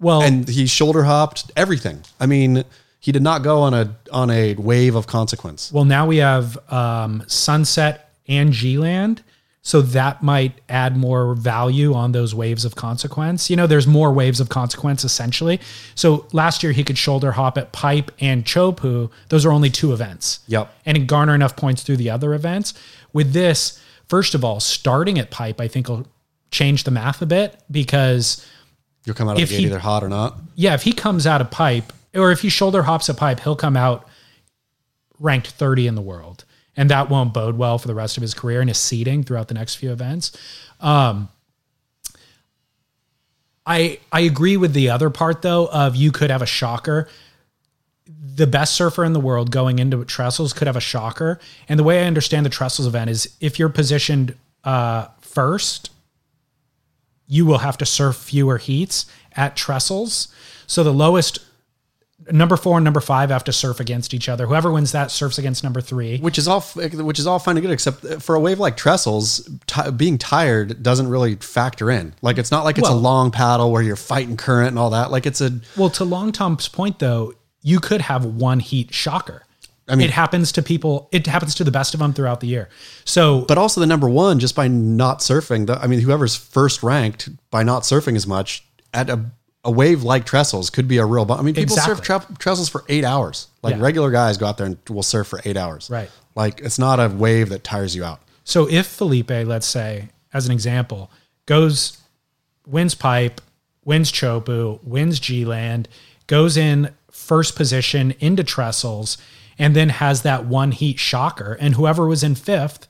Well, and he shoulder hopped everything. I mean, he did not go on a on a wave of consequence. well, now we have um, Sunset and G Land, so that might add more value on those waves of consequence. You know, there's more waves of consequence essentially. So last year he could shoulder hop at Pipe and Chopu. Those are only two events. Yep. and garner enough points through the other events. With this, first of all, starting at pipe, I think will change the math a bit because You'll come out of If the gate he- either hot or not. yeah, if he comes out of pipe or if he shoulder hops a pipe, he'll come out ranked 30 in the world. And that won't bode well for the rest of his career and his seeding throughout the next few events. Um, I I agree with the other part though of you could have a shocker. The best surfer in the world going into trestles could have a shocker. And the way I understand the trestles event is if you're positioned uh, first, you will have to surf fewer heats at trestles. So the lowest number four and number five have to surf against each other. Whoever wins that surfs against number three. Which is all which is all fine and good, except for a wave like trestles, t- being tired doesn't really factor in. Like it's not like it's Well- a long paddle where you're fighting current and all that. Like it's a Well, to Long Tom's point though, you could have one heat shocker. I mean- it happens to people. It happens to the best of them throughout the year. So, but also the number one just by not surfing. The, I mean, whoever's first ranked by not surfing as much at a, a wave like trestles could be a real. bu- I mean, people surf tre- trestles for eight hours. Like Yeah. regular guys go out there and will surf for eight hours. Right. Like it's not a wave that tires you out. So if Filipe, let's say, as an example, goes wins pipe, wins Chopu, wins G Land, goes in first position into trestles, and then has that one heat shocker, and whoever was in fifth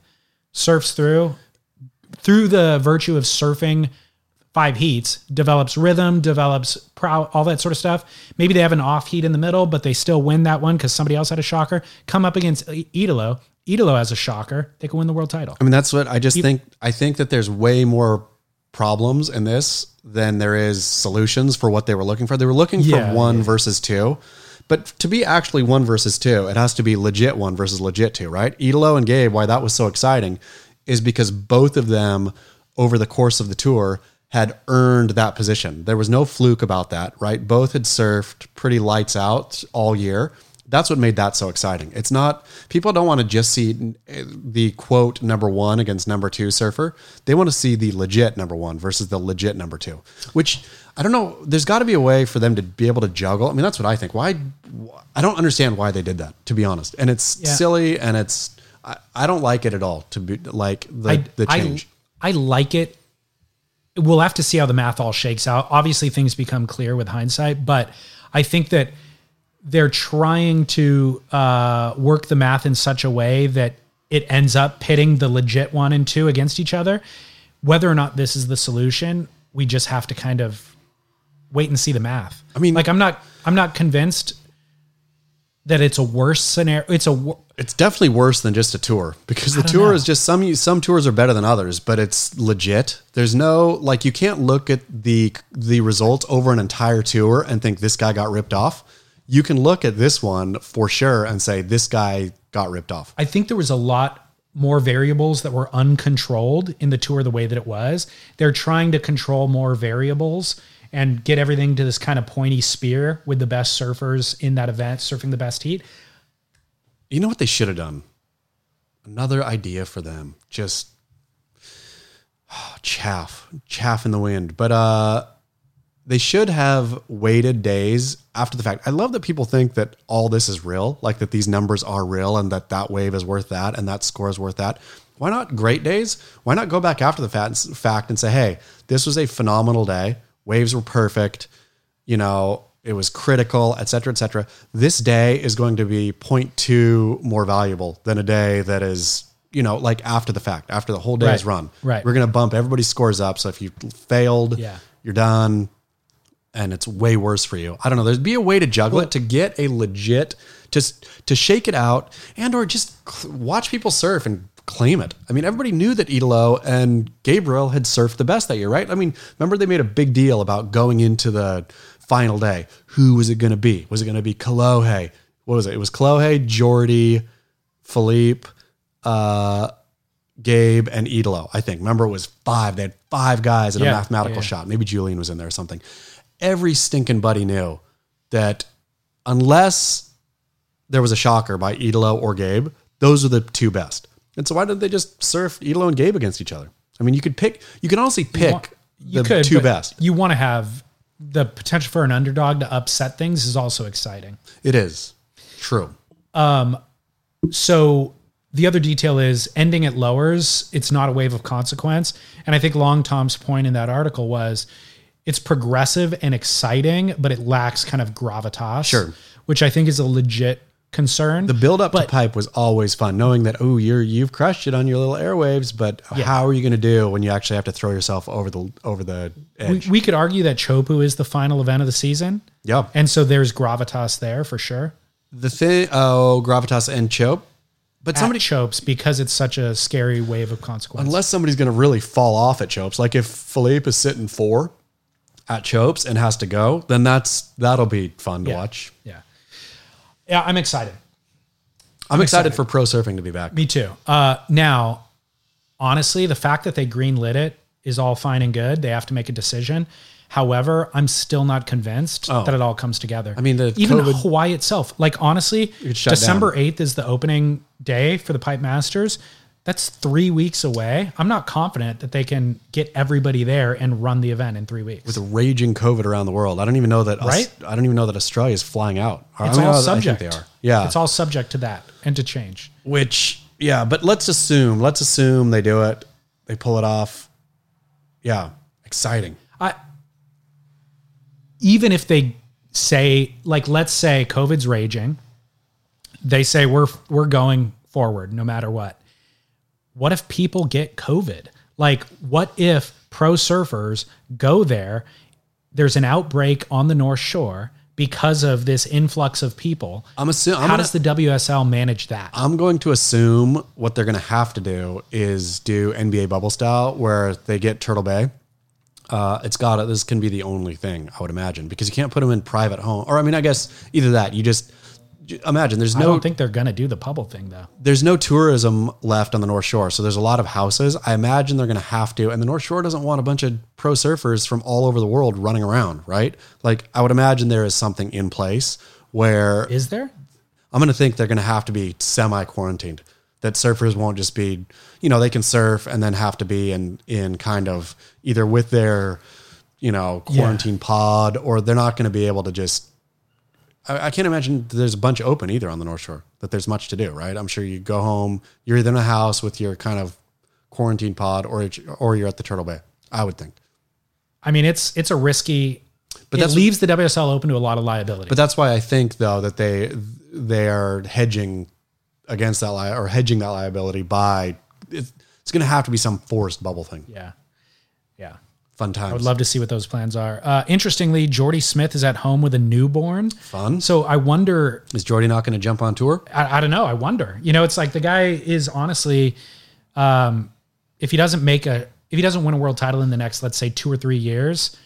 surfs through through the virtue of surfing five heats, develops rhythm, develops prow, all that sort of stuff. Maybe they have an off heat in the middle, but they still win that one because somebody else had a shocker. Come up against Italo. Italo has a shocker. They can win the world title. I mean, that's what I just think. I think that there's way more problems in this than there is solutions for what they were looking for. They were looking for Yeah, one versus two. But to be actually one versus two, it has to be legit one versus legit two, right? Italo and Gabe, why that was so exciting is because both of them over the course of the tour had earned that position. There was no fluke about that, right? Both had surfed pretty lights out all year. That's what made that so exciting. It's not people don't want to just see eh, the quote number 1 against number 2 surfer. They want to see the legit number 1 versus the legit number 2, which I don't know, there's got to be a way for them to be able to juggle. I mean, that's what I think. Why I don't understand why they did that, to be honest. And it's Yeah. silly and it's I, I don't like it at all to be like the, I, the I- change. I, like it. We'll have to see how the math all shakes out. Obviously, things become clear with hindsight, but I think that they're trying to uh, work the math in such a way that it ends up pitting the legit one and two against each other. Whether or not this is the solution, we just have to kind of wait and see the math. I mean- like I'm not I'm not convinced that it's a worse scenario. It's a wor- It's definitely worse than just a tour because the tour know. is just some some tours are better than others, but it's legit. There's no like you can't look at the the results over an entire tour and think this guy got ripped off. you can look at this one for sure and say this guy got ripped off. I think there was a lot more variables that were uncontrolled in the tour the way that it was. They're trying to control more variables and get everything to this kind of pointy spear with the best surfers in that event surfing the best heat. You know what they should have done? Another idea for them. Just chaff, chaff in the wind. But uh they should have waited days after the fact. I love that people think that all this is real, like that these numbers are real and that that wave is worth that and that score is worth that. Why not great days? Why not go back after the fact and say, hey, this was a phenomenal day. Waves were perfect. You know, it was critical, et cetera, et cetera. This day is going to be 0.2 more valuable than a day that is, you know, like after the fact, after the whole day Right. is run. Right. We're going to bump everybody's scores up. So if you failed, Yeah. you're done and it's way worse for you. I don't know. There'd be a way to juggle it to get a legit just to shake it out and or just watch people surf and claim it. I mean, everybody knew that Italo and Gabriel had surfed the best that year, right? I mean, remember they made a big deal about going into the final day. Who was it going to be? Was it going to be Kalohe? What was it? It was Kalohe, Jordy, Filipe, uh, Gabe, and Italo, I think. Remember, it was five. They had five guys in Yeah, a mathematical yeah. shot. Maybe Julian was in there or something. Every stinking buddy knew that unless there was a shocker by Italo or Gabe, those are the two best. And so why did they just surf Italo and Gabe against each other? I mean, you could pick, you can honestly pick You the could, two best. You want to have the potential for an underdog to upset things is also exciting. It is true. Um, so the other detail is ending at lowers. It's not a wave of consequence. And I think Long Tom's point in that article was it's progressive and exciting, but it lacks kind of gravitas. Sure. Which I think is a legit concern. The build up to pipe was always fun, knowing that oh, you're you've crushed it on your little airwaves, but how are you going to do when you actually have to throw yourself over the over the we, edge? we could argue that Chopu is the final event of the season. yeah, And so there's gravitas there for sure. the thing. Oh, gravitas and choke, but Somebody somebody chopes because it's such a scary wave of consequence. unless somebody's going to really fall off at Chopes, like if Filipe is sitting four at Chopes and has to go, then that's that'll be fun to Yeah. watch. yeah. Yeah, I'm excited. I'm, excited, for pro surfing to be back. Me too. Uh, now, honestly, the fact that they greenlit it is all fine and good. They have to make a decision. However, I'm still not convinced Oh. that it all comes together. I mean, the even COVID Hawaii itself. Like honestly, December 8th is the opening day for the Pipe Masters. That's three weeks away. I'm not confident that they can get everybody there and run the event in three weeks. with a raging COVID around the world. I don't even know that. Right? I don't even know that Australia is flying out. I it's mean, all I subject. think they are. Yeah. It's all subject to that and to change. Which, yeah, but let's assume, let's assume they do it, they pull it off. Yeah, exciting. I even if they say like let's say COVID's raging, they say we're we're going forward no matter what. What if people get COVID? Like what if pro surfers go there, there's an outbreak on the North Shore because of this influx of people. I'm assuming. How gonna, does the WSL manage that? I'm going to assume what they're going to have to do is do NBA bubble style, where they get Turtle Bay. Uh, it's got to This can be the only thing I would imagine because you can't put them in private home. Or I mean, I guess either that. You just imagine there's no. I don't think they're gonna do the bubble thing though. there's no tourism left on the North Shore. So there's a lot of houses. I imagine they're going to have to. And the North Shore doesn't want a bunch of pro surfers from all over the world running around, right? Like, I would imagine there is something in place where Is there? I'm going to think they're going to have to be semi quarantined. That surfers won't just be, you know, they can surf and then have to be in, in kind of either with their, you know, quarantine pod or they're not going to be able to just I, I can't imagine there's a bunch open either on the North Shore. That there's much to do, right? I'm sure you go home, you're either in a house with your kind of quarantine pod, or or you're at the Turtle Bay. I would think, I mean, it's it's a risky. But that leaves the WSL open to a lot of liability. but that's why I think though that they they are hedging against that li- or hedging that liability by it's, it's going to have to be some forced bubble thing. yeah, yeah. Fun times. I would love to see what those plans are. Uh, interestingly, Jordy Smith is at home with a newborn. Fun. So I wonder. Is Jordy not going to jump on tour? I, I don't know. I wonder. You know, it's like the guy is honestly, um, if he doesn't make a, if he doesn't win a world title in the next, let's say, two or three years,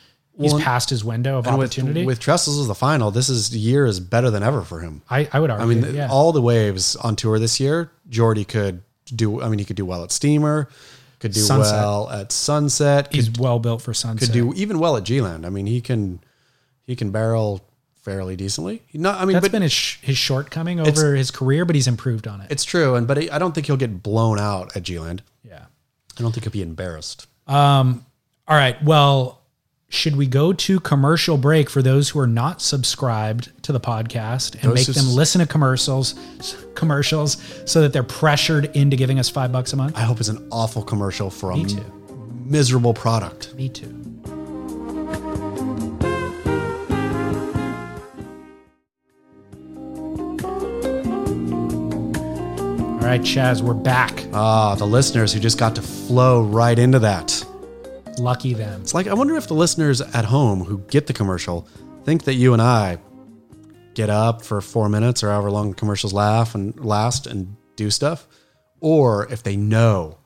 He's past his window of And with, opportunity. with Trestles as the final, this is year is better than ever for him. I, I would argue. I mean, yeah. all the waves on tour this year, Jordy could do. I mean, he could do well at Steamer, could do Sunset. well at Sunset, could, He's well built for sunset. could do even well at G-Land. I mean, he can he can barrel fairly decently. Not, I mean, That's but been his sh- his shortcoming over his career, but he's improved on it. it's true. And but I don't think he'll get blown out at G-Land. Yeah. I don't think he'll be embarrassed. Um. All right. Well, should we go to commercial break for those who are not subscribed to the podcast and Those make them listen to commercials, commercials, so that they're pressured into giving us five bucks a month? I hope it's an awful commercial for a Me too. miserable product. Me too. All right, Chas, we're back. Ah, the listeners who just got to flow right into that. Lucky them. It's like I wonder if the listeners at home who get the commercial think that you and I get up for four minutes or however long the commercials laugh and last and do stuff, or if they know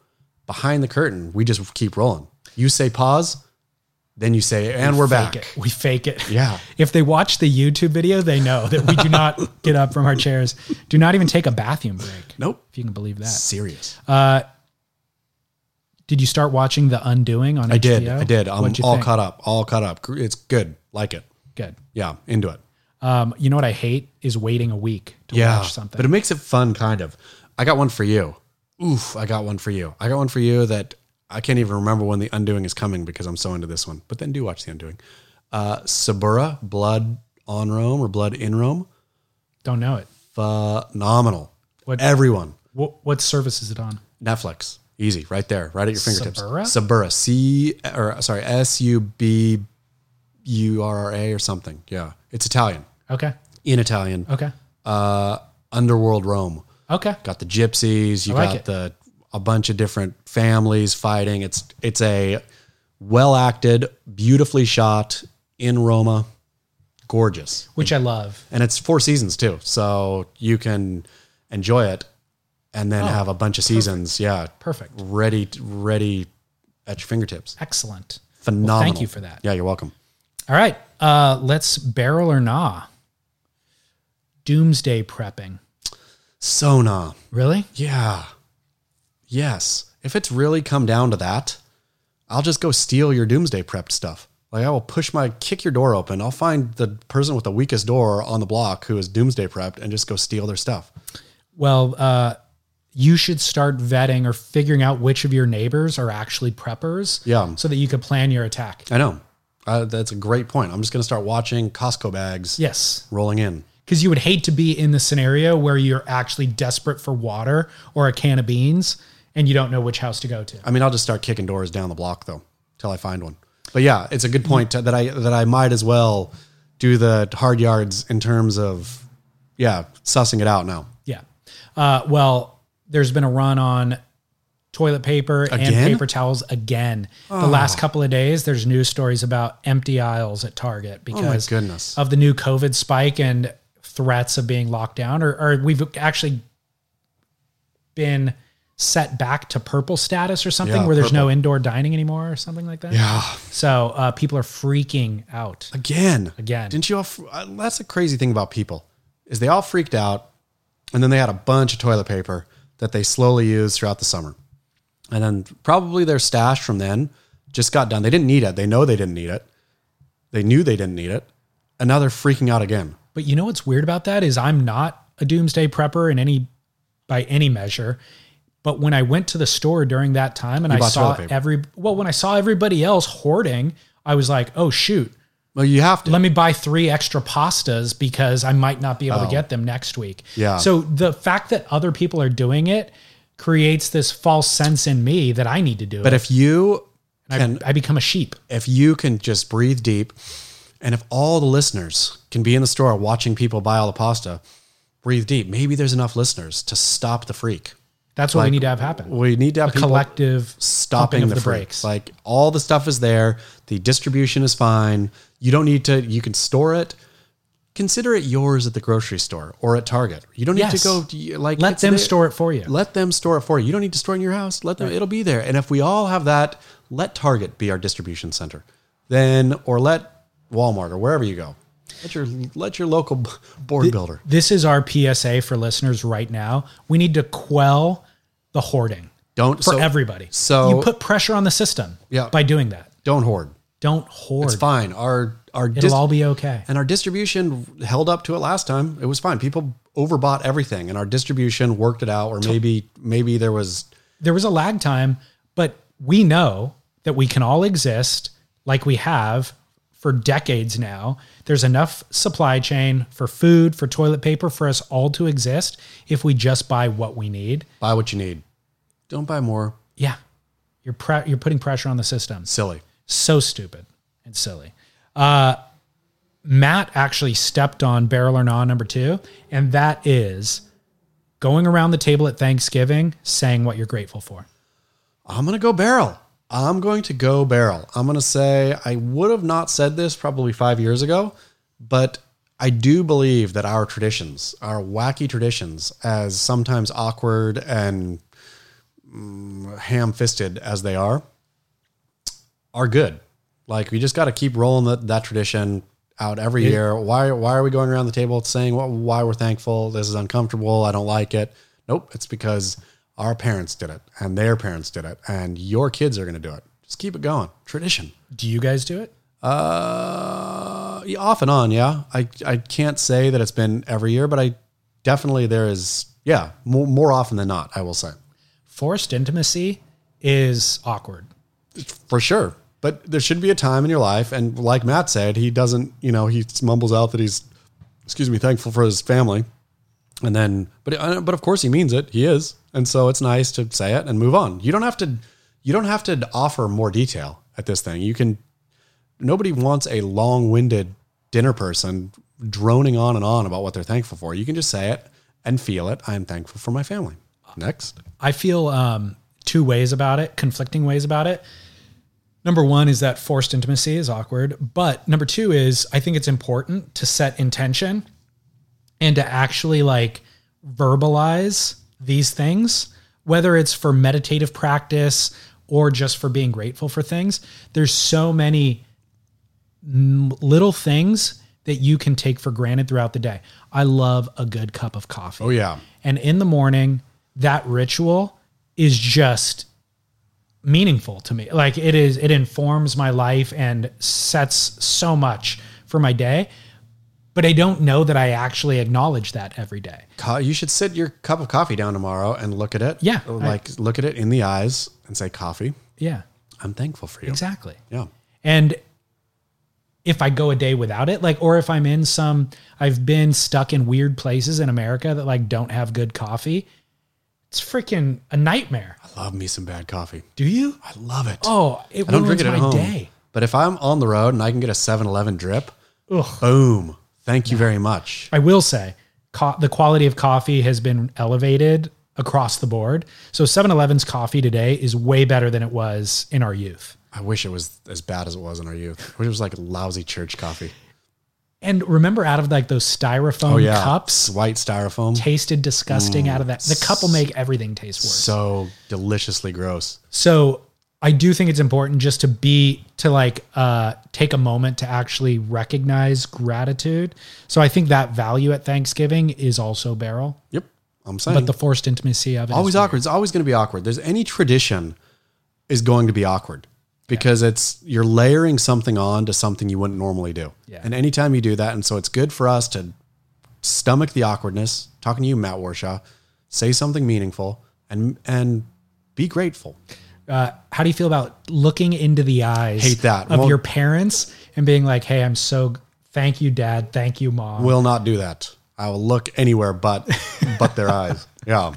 behind the curtain we just keep rolling. You say pause, then you say and we're back. it. We fake it. Yeah. If they watch the YouTube video, they know that we do not get up from our chairs. Do not even take a bathroom break. Nope. If you can believe that. Serious. Uh, Did you start watching The Undoing on I did. I did. I'm all think? caught up. All caught up. It's good. Like it. Good. Yeah. Into it. Um, you know what I hate is waiting a week to yeah, watch something. But it makes it fun, kind of. I got one for you. Oof, I got one for you. I got one for you that I can't even remember when the Undoing is coming because I'm so into this one. But then do watch the Undoing. Uh, Suburra, Blood on Rome or Blood in Rome, Don't know it. phenomenal. What- Everyone, What, what service is it on? Netflix, easy, right there, right at your fingertips. Suburra? C or sorry, S U B U R R A or something. Yeah, it's Italian, Okay. in Italian. Okay. Uh, Underworld Rome. Okay. got the gypsies you like got it. the a bunch of different families fighting it's it's a well acted beautifully shot in roma gorgeous Which I love. and it's four seasons too so you can enjoy it and then have a bunch of seasons yeah Perfect. ready ready at your fingertips Excellent. phenomenal thank you for that. yeah you're welcome All right. Uh, let's barrel or nah. Doomsday prepping. sona Really? Yeah. Yes. If it's really come down to that, I'll just go steal your doomsday prepped stuff. Like I will push my kick your door open. I'll find the person with the weakest door on the block who is doomsday prepped and just go steal their stuff. Well, uh, you should start vetting or figuring out which of your neighbors are actually preppers. Yeah. So that you could plan your attack. I know. Uh, that's a great point. I'm just going to start watching Costco bags Yes. rolling in. Because you would hate to be in the scenario where you're actually desperate for water or a can of beans and you don't know which house to go to. I mean, I'll just start kicking doors down the block though, till I find one. But yeah, it's a good point to- that I that I might as well do the hard yards in terms of yeah, sussing it out now. Yeah. Uh, well, there's been a run on toilet paper and Again? Oh. paper towels again. The last couple of days, there's news stories about empty aisles at Target because Oh of the new COVID spike and threats of being locked down, or, or we've actually been set back to purple status or something Yeah, where there's no indoor dining anymore or something like that. Yeah. So uh, people are freaking out. Again. Again. Didn't you all? fr- uh, That's the crazy thing about people is they all freaked out, and then they had a bunch of toilet paper that they slowly used throughout the summer, and then probably their stash from then just got done. They didn't need it. They know they didn't need it. They knew they didn't need it, and now they're freaking out again. But you know what's weird about that is I'm not a doomsday prepper in any by any measure. But when I went to the store during that time and I saw every well, when I saw everybody else hoarding, I was like, oh shoot, Well, you have to. let me buy three extra pastas because I might not be able to oh. get them next week. Oh. Yeah. So the fact that other people are doing it creates this false sense in me that I need to do but it. But if you And I, I become a sheep. if you can just breathe deep, and if all the listeners can be in the store watching people buy all the pasta, breathe deep. Maybe there's enough listeners to stop the freak. That's what we need to have happen. We need to have a collective stopping the, the brakes. Like all the stuff is there. The distribution is fine. You don't need to. You can store it. Consider it yours at the grocery store or at Target. You don't need Yes. to go like Let them there. store it for you. Let them store it for you. You don't need to store it in your house. Let them. It'll be there. And if we all have that, let Target be our distribution center. then or let Walmart or wherever you go. Let your let your local board builder. This is our PSA for listeners right now. We need to quell the hoarding Don't for so- everybody. So you put pressure on the system Yeah. by doing that. don't hoard. Don't hoard. It's fine. Our our It'll dis- all be okay. and our distribution held up to it last time. It was fine. People overbought everything, and our distribution worked it out. Or maybe maybe there was There was a lag time, but we know that we can all exist like we have for decades now. There's enough supply chain for food, for toilet paper, for us all to exist if we just buy what we need. buy what you need. Don't buy more. Yeah. You're pre- you're putting pressure on the system. Silly. So stupid and silly. Uh, Matt actually stepped on barrel or not number two, and that is going around the table at Thanksgiving saying what you're grateful for. I'm going to go barrel. I'm going to go barrel. I'm going to say I would have not said this probably five years ago, but I do believe that our traditions, our wacky traditions, as sometimes awkward and mm, ham fisted as they are, are good. Like we just got to keep rolling that, that tradition out every year. Why why are we going around the table saying what, why we're thankful? This is uncomfortable. I don't like it. Nope, it's because our parents did it and their parents did it and your kids are going to do it. Just keep it going. Tradition. Do you guys do it? Uh, yeah, off and on, yeah. I I can't say that it's been every year, but I definitely there is yeah more, more often than not. I will say Forced intimacy is awkward. for sure. But there should be a time in your life, and like Matt said, he doesn't. You know, he mumbles out that he's, excuse me, thankful for his family, and then, but uh, but of course he means it. He is, and so it's nice to say it and move on. You don't have to. You don't have to offer more detail at this thing. You can. Nobody wants a long-winded dinner person droning on and on about what they're thankful for. You can just say it and feel it. I am thankful for my family. Next. I feel um, two ways about it, conflicting ways about it. Number one is that forced intimacy is awkward. But number two is I think it's important to set intention and to actually like verbalize these things, whether it's for meditative practice or just for being grateful for things. There's so many little things that you can take for granted throughout the day. I love a good cup of coffee. Oh yeah. And in the morning, that ritual is just meaningful to me. Like it is, it informs my life and sets so much for my day. But I don't know that I actually acknowledge that every day. Co- you should sit your cup of coffee down tomorrow and look at it. Yeah, Like look at it in the eyes and say, coffee, Yeah, I'm thankful for you. exactly. Yeah. And if I go a day without it, like, or if I'm in some, I've been stuck in weird places in America that like don't have good coffee. It's freaking a nightmare. I love me some bad coffee. Do you? I love it. Oh, it I don't ruins drink it at my home. day. But if I'm on the road and I can get a 7 Eleven drip, Ugh. boom. Thank you very much. I will say co- the quality of coffee has been elevated across the board. So 7-Eleven's coffee today is way better than it was in our youth. I wish it was as bad as it was in our youth. I wish it was like lousy church coffee. And remember out of like those styrofoam Oh, yeah. cups, White styrofoam. tasted disgusting out of that. The cup will make everything taste worse. So deliciously gross. So I do think it's important just to be to like uh take a moment to actually recognize gratitude. So I think that value at Thanksgiving is also barrel, Yep. I'm saying. but the forced intimacy of it always weird. awkward. It's always going to be awkward. There's any tradition is going to be awkward because it's you're layering something on to something you wouldn't normally do. Yeah. And anytime you do that, and so it's good for us to stomach the awkwardness. Talking to you, Matt Warshaw, say something meaningful and and be grateful. uh, how do you feel about looking into the eyes Hate that. of Well- your parents and being like, "Hey, I'm so thank you, Dad, thank you, Mom." Will not do that. I will look anywhere but but their eyes. Yeah.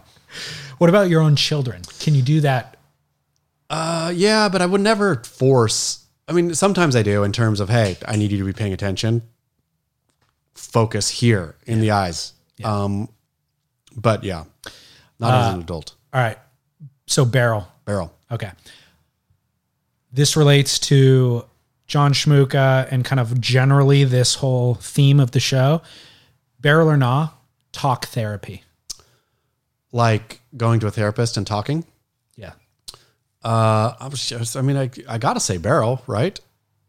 what about your own children? Can you do that? Uh, yeah, but I would never force. I mean, sometimes I do in terms of, hey, I need you to be paying attention. Focus here in the eyes. Um, but yeah, not as an adult. All right, so barrel. Barrel. Okay, this relates to John Schmuka and kind of generally this whole theme of the show. Barrel or nah, talk therapy. Like going to a therapist and talking. Uh, I was just, I mean, I, I gotta say barrel, right?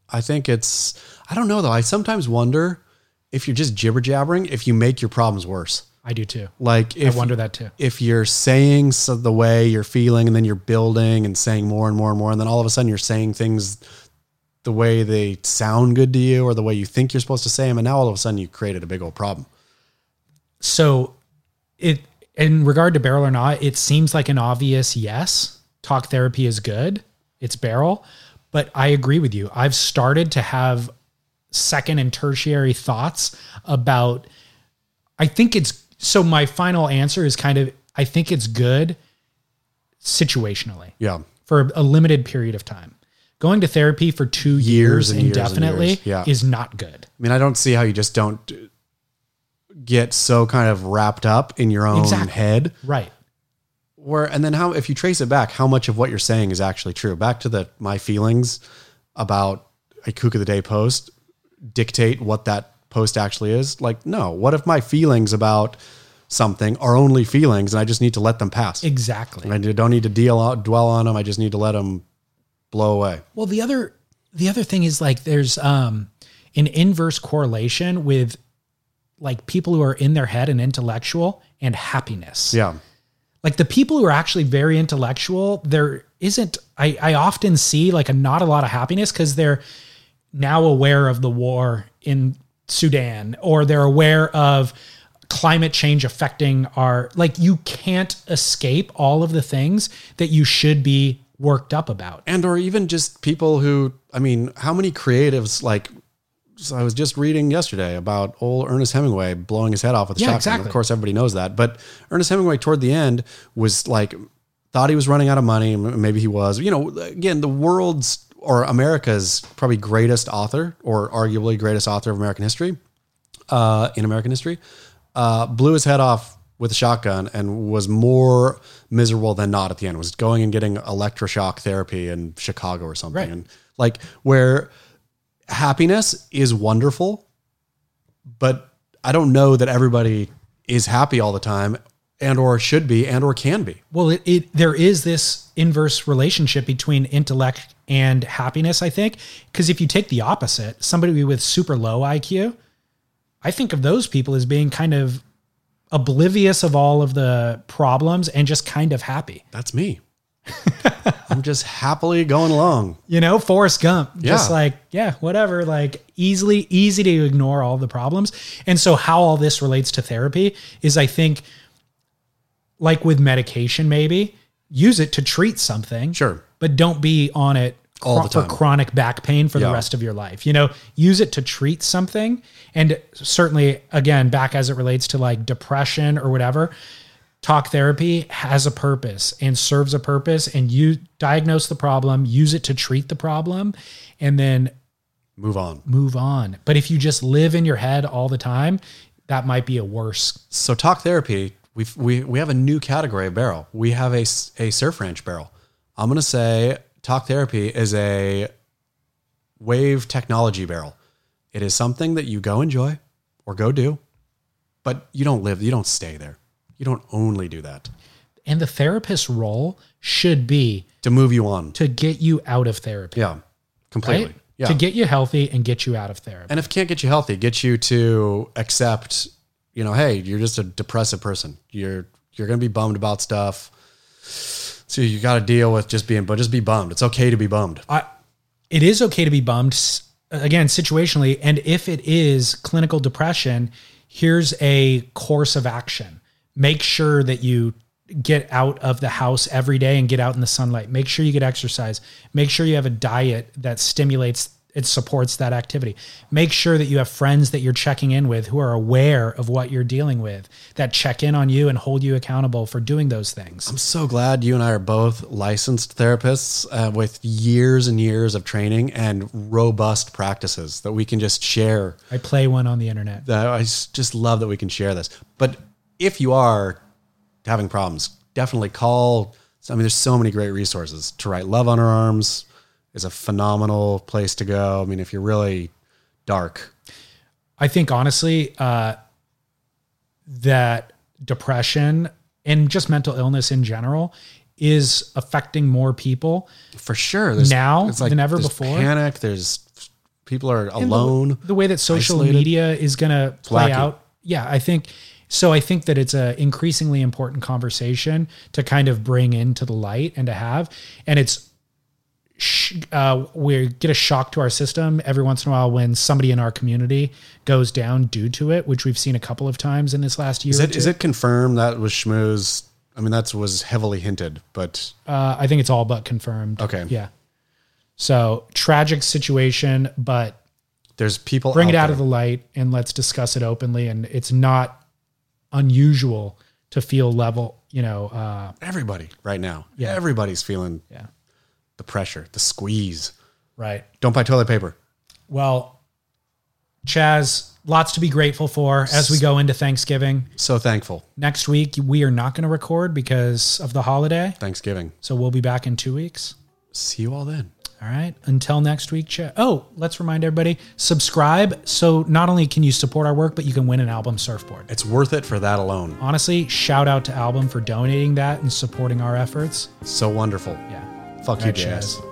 I think it's, I don't know though. I sometimes wonder if you're just jibber jabbering, if you make your problems worse. I do too. Like if I wonder that too. if you're saying so the way you're feeling and then you're building and saying more and more and more and then all of a sudden you're saying things the way they sound good to you or the way you think you're supposed to say them and now all of a sudden you created a big old problem So it in regard to barrel or not, it seems like an obvious yes. Talk therapy is good. It's barrel. But I agree with you. I've started to have second and tertiary thoughts about I think it's so my final answer is kind of I think it's good situationally yeah for a limited period of time. Going to therapy for two years, Years and years indefinitely years. Yeah. is not good. i mean i don't see how you just don't get so kind of wrapped up in your own Exactly. head Right. Where and then how if you trace it back how much of what you're saying is actually true? Back to the my feelings about a kook of the day post dictate what that post actually is? Like no. What if my feelings about something are only feelings and i just need to let them pass? Exactly. i don't need to deal out dwell on them i just need to let them blow away. Well, the other the other thing is like there's um an inverse correlation with like people who are in their head and intellectual and happiness. yeah Like the people who are actually very intellectual, there isn't I I often see like a not a lot of happiness cuz they're now aware of the war in Sudan or they're aware of climate change affecting our like you can't escape all of the things that you should be worked up about. and or even just people who i mean how many creatives like so i was just reading yesterday about old ernest hemingway blowing his head off with a Yeah, shotgun exactly. of course everybody knows that but ernest hemingway toward the end was like thought he was running out of money maybe he was you know again the world's or america's probably greatest author or arguably greatest author of american history uh, in american history uh, blew his head off with a shotgun and was more miserable than not at the end. Was going and getting electroshock therapy in Chicago or something. Right. And like where happiness is wonderful, but I don't know that everybody is happy all the time and or should be and or can be. Well, it, it there is this inverse relationship between intellect and happiness, I think. Because if you take the opposite, somebody with super low IQ, I think of those people as being kind of oblivious of all of the problems and just kind of happy. That's me. I'm just happily going along. You know, Forrest Gump, just like, yeah, whatever, like easily, easy to ignore all the problems. And so, how all this relates to therapy is I think, like with medication, maybe use it to treat something. Sure. But don't be on it All for chronic back pain for the rest of your life. You know, use it to treat something. And certainly, again, back as it relates to like depression or whatever, talk therapy has a purpose and serves a purpose. And you diagnose the problem, use it to treat the problem, and then Move on. move on. But if you just live in your head all the time, that might be a worse. So talk therapy, we we we have a new category of barrel. We have a, a surf ranch barrel. I'm gonna say talk therapy is a wave technology barrel. It is something that you go enjoy or go do, but you don't live. You don't stay there. You don't only do that And the therapist's role should be to move you on. to get you out of therapy. Yeah, completely. right? Yeah. To get you healthy and get you out of therapy. and if it can't get you healthy, get you to accept, you know, hey, you're just a depressive person. You're you're gonna be bummed about stuff. So you got to deal with just being, but just be bummed. It's okay to be bummed. I, it is okay to be bummed again situationally and if it is clinical depression here's a course of action make sure that you get out of the house every day and get out in the sunlight. Make sure you get exercise. Make sure you have a diet that stimulates it supports that activity. Make sure that you have friends that you're checking in with who are aware of what you're dealing with that check in on you and hold you accountable for doing those things. I'm so glad you and I are both licensed therapists uh, with years and years of training and robust practices that we can just share. i play one on the internet. I just love that we can share this. But if you are having problems, definitely call. I mean, there's so many great resources. To Write Love on Her Arms is a phenomenal place to go. I mean, if you're really dark, I think honestly, uh, that depression and just mental illness in general is affecting more people. for sure. There's, Now than ever before? Panic. There's People are alone. the way that social isolated. media is going to play out. Yeah, I think so. I think that it's a increasingly important conversation to kind of bring into the light and to have, and it's uh, we get a shock to our system every once in a while when somebody in our community goes down due to it, which we've seen a couple of times in this last year. Is it is it confirmed that was Schmooze? I mean, that was heavily hinted, but Uh, I think it's all but confirmed. Okay. Yeah. So tragic situation, but there's people bring it out there. of the light and let's discuss it openly. And it's not unusual to feel level, you know, uh, everybody right now. Yeah. everybody's feeling yeah, the pressure, the squeeze. right. Don't buy toilet paper. Well, Chas, lots to be grateful for as we go into Thanksgiving. So thankful. Next week, we are not going to record because of the holiday. Thanksgiving. So we'll be back in two weeks. See you all then. All right. Until next week. Oh, let's remind everybody subscribe. So not only can you support our work, but you can win an album surfboard. It's worth it for that alone. Honestly, shout out to Album for donating that and supporting our efforts. So wonderful. Yeah. Fuck you, right, JS. Chas.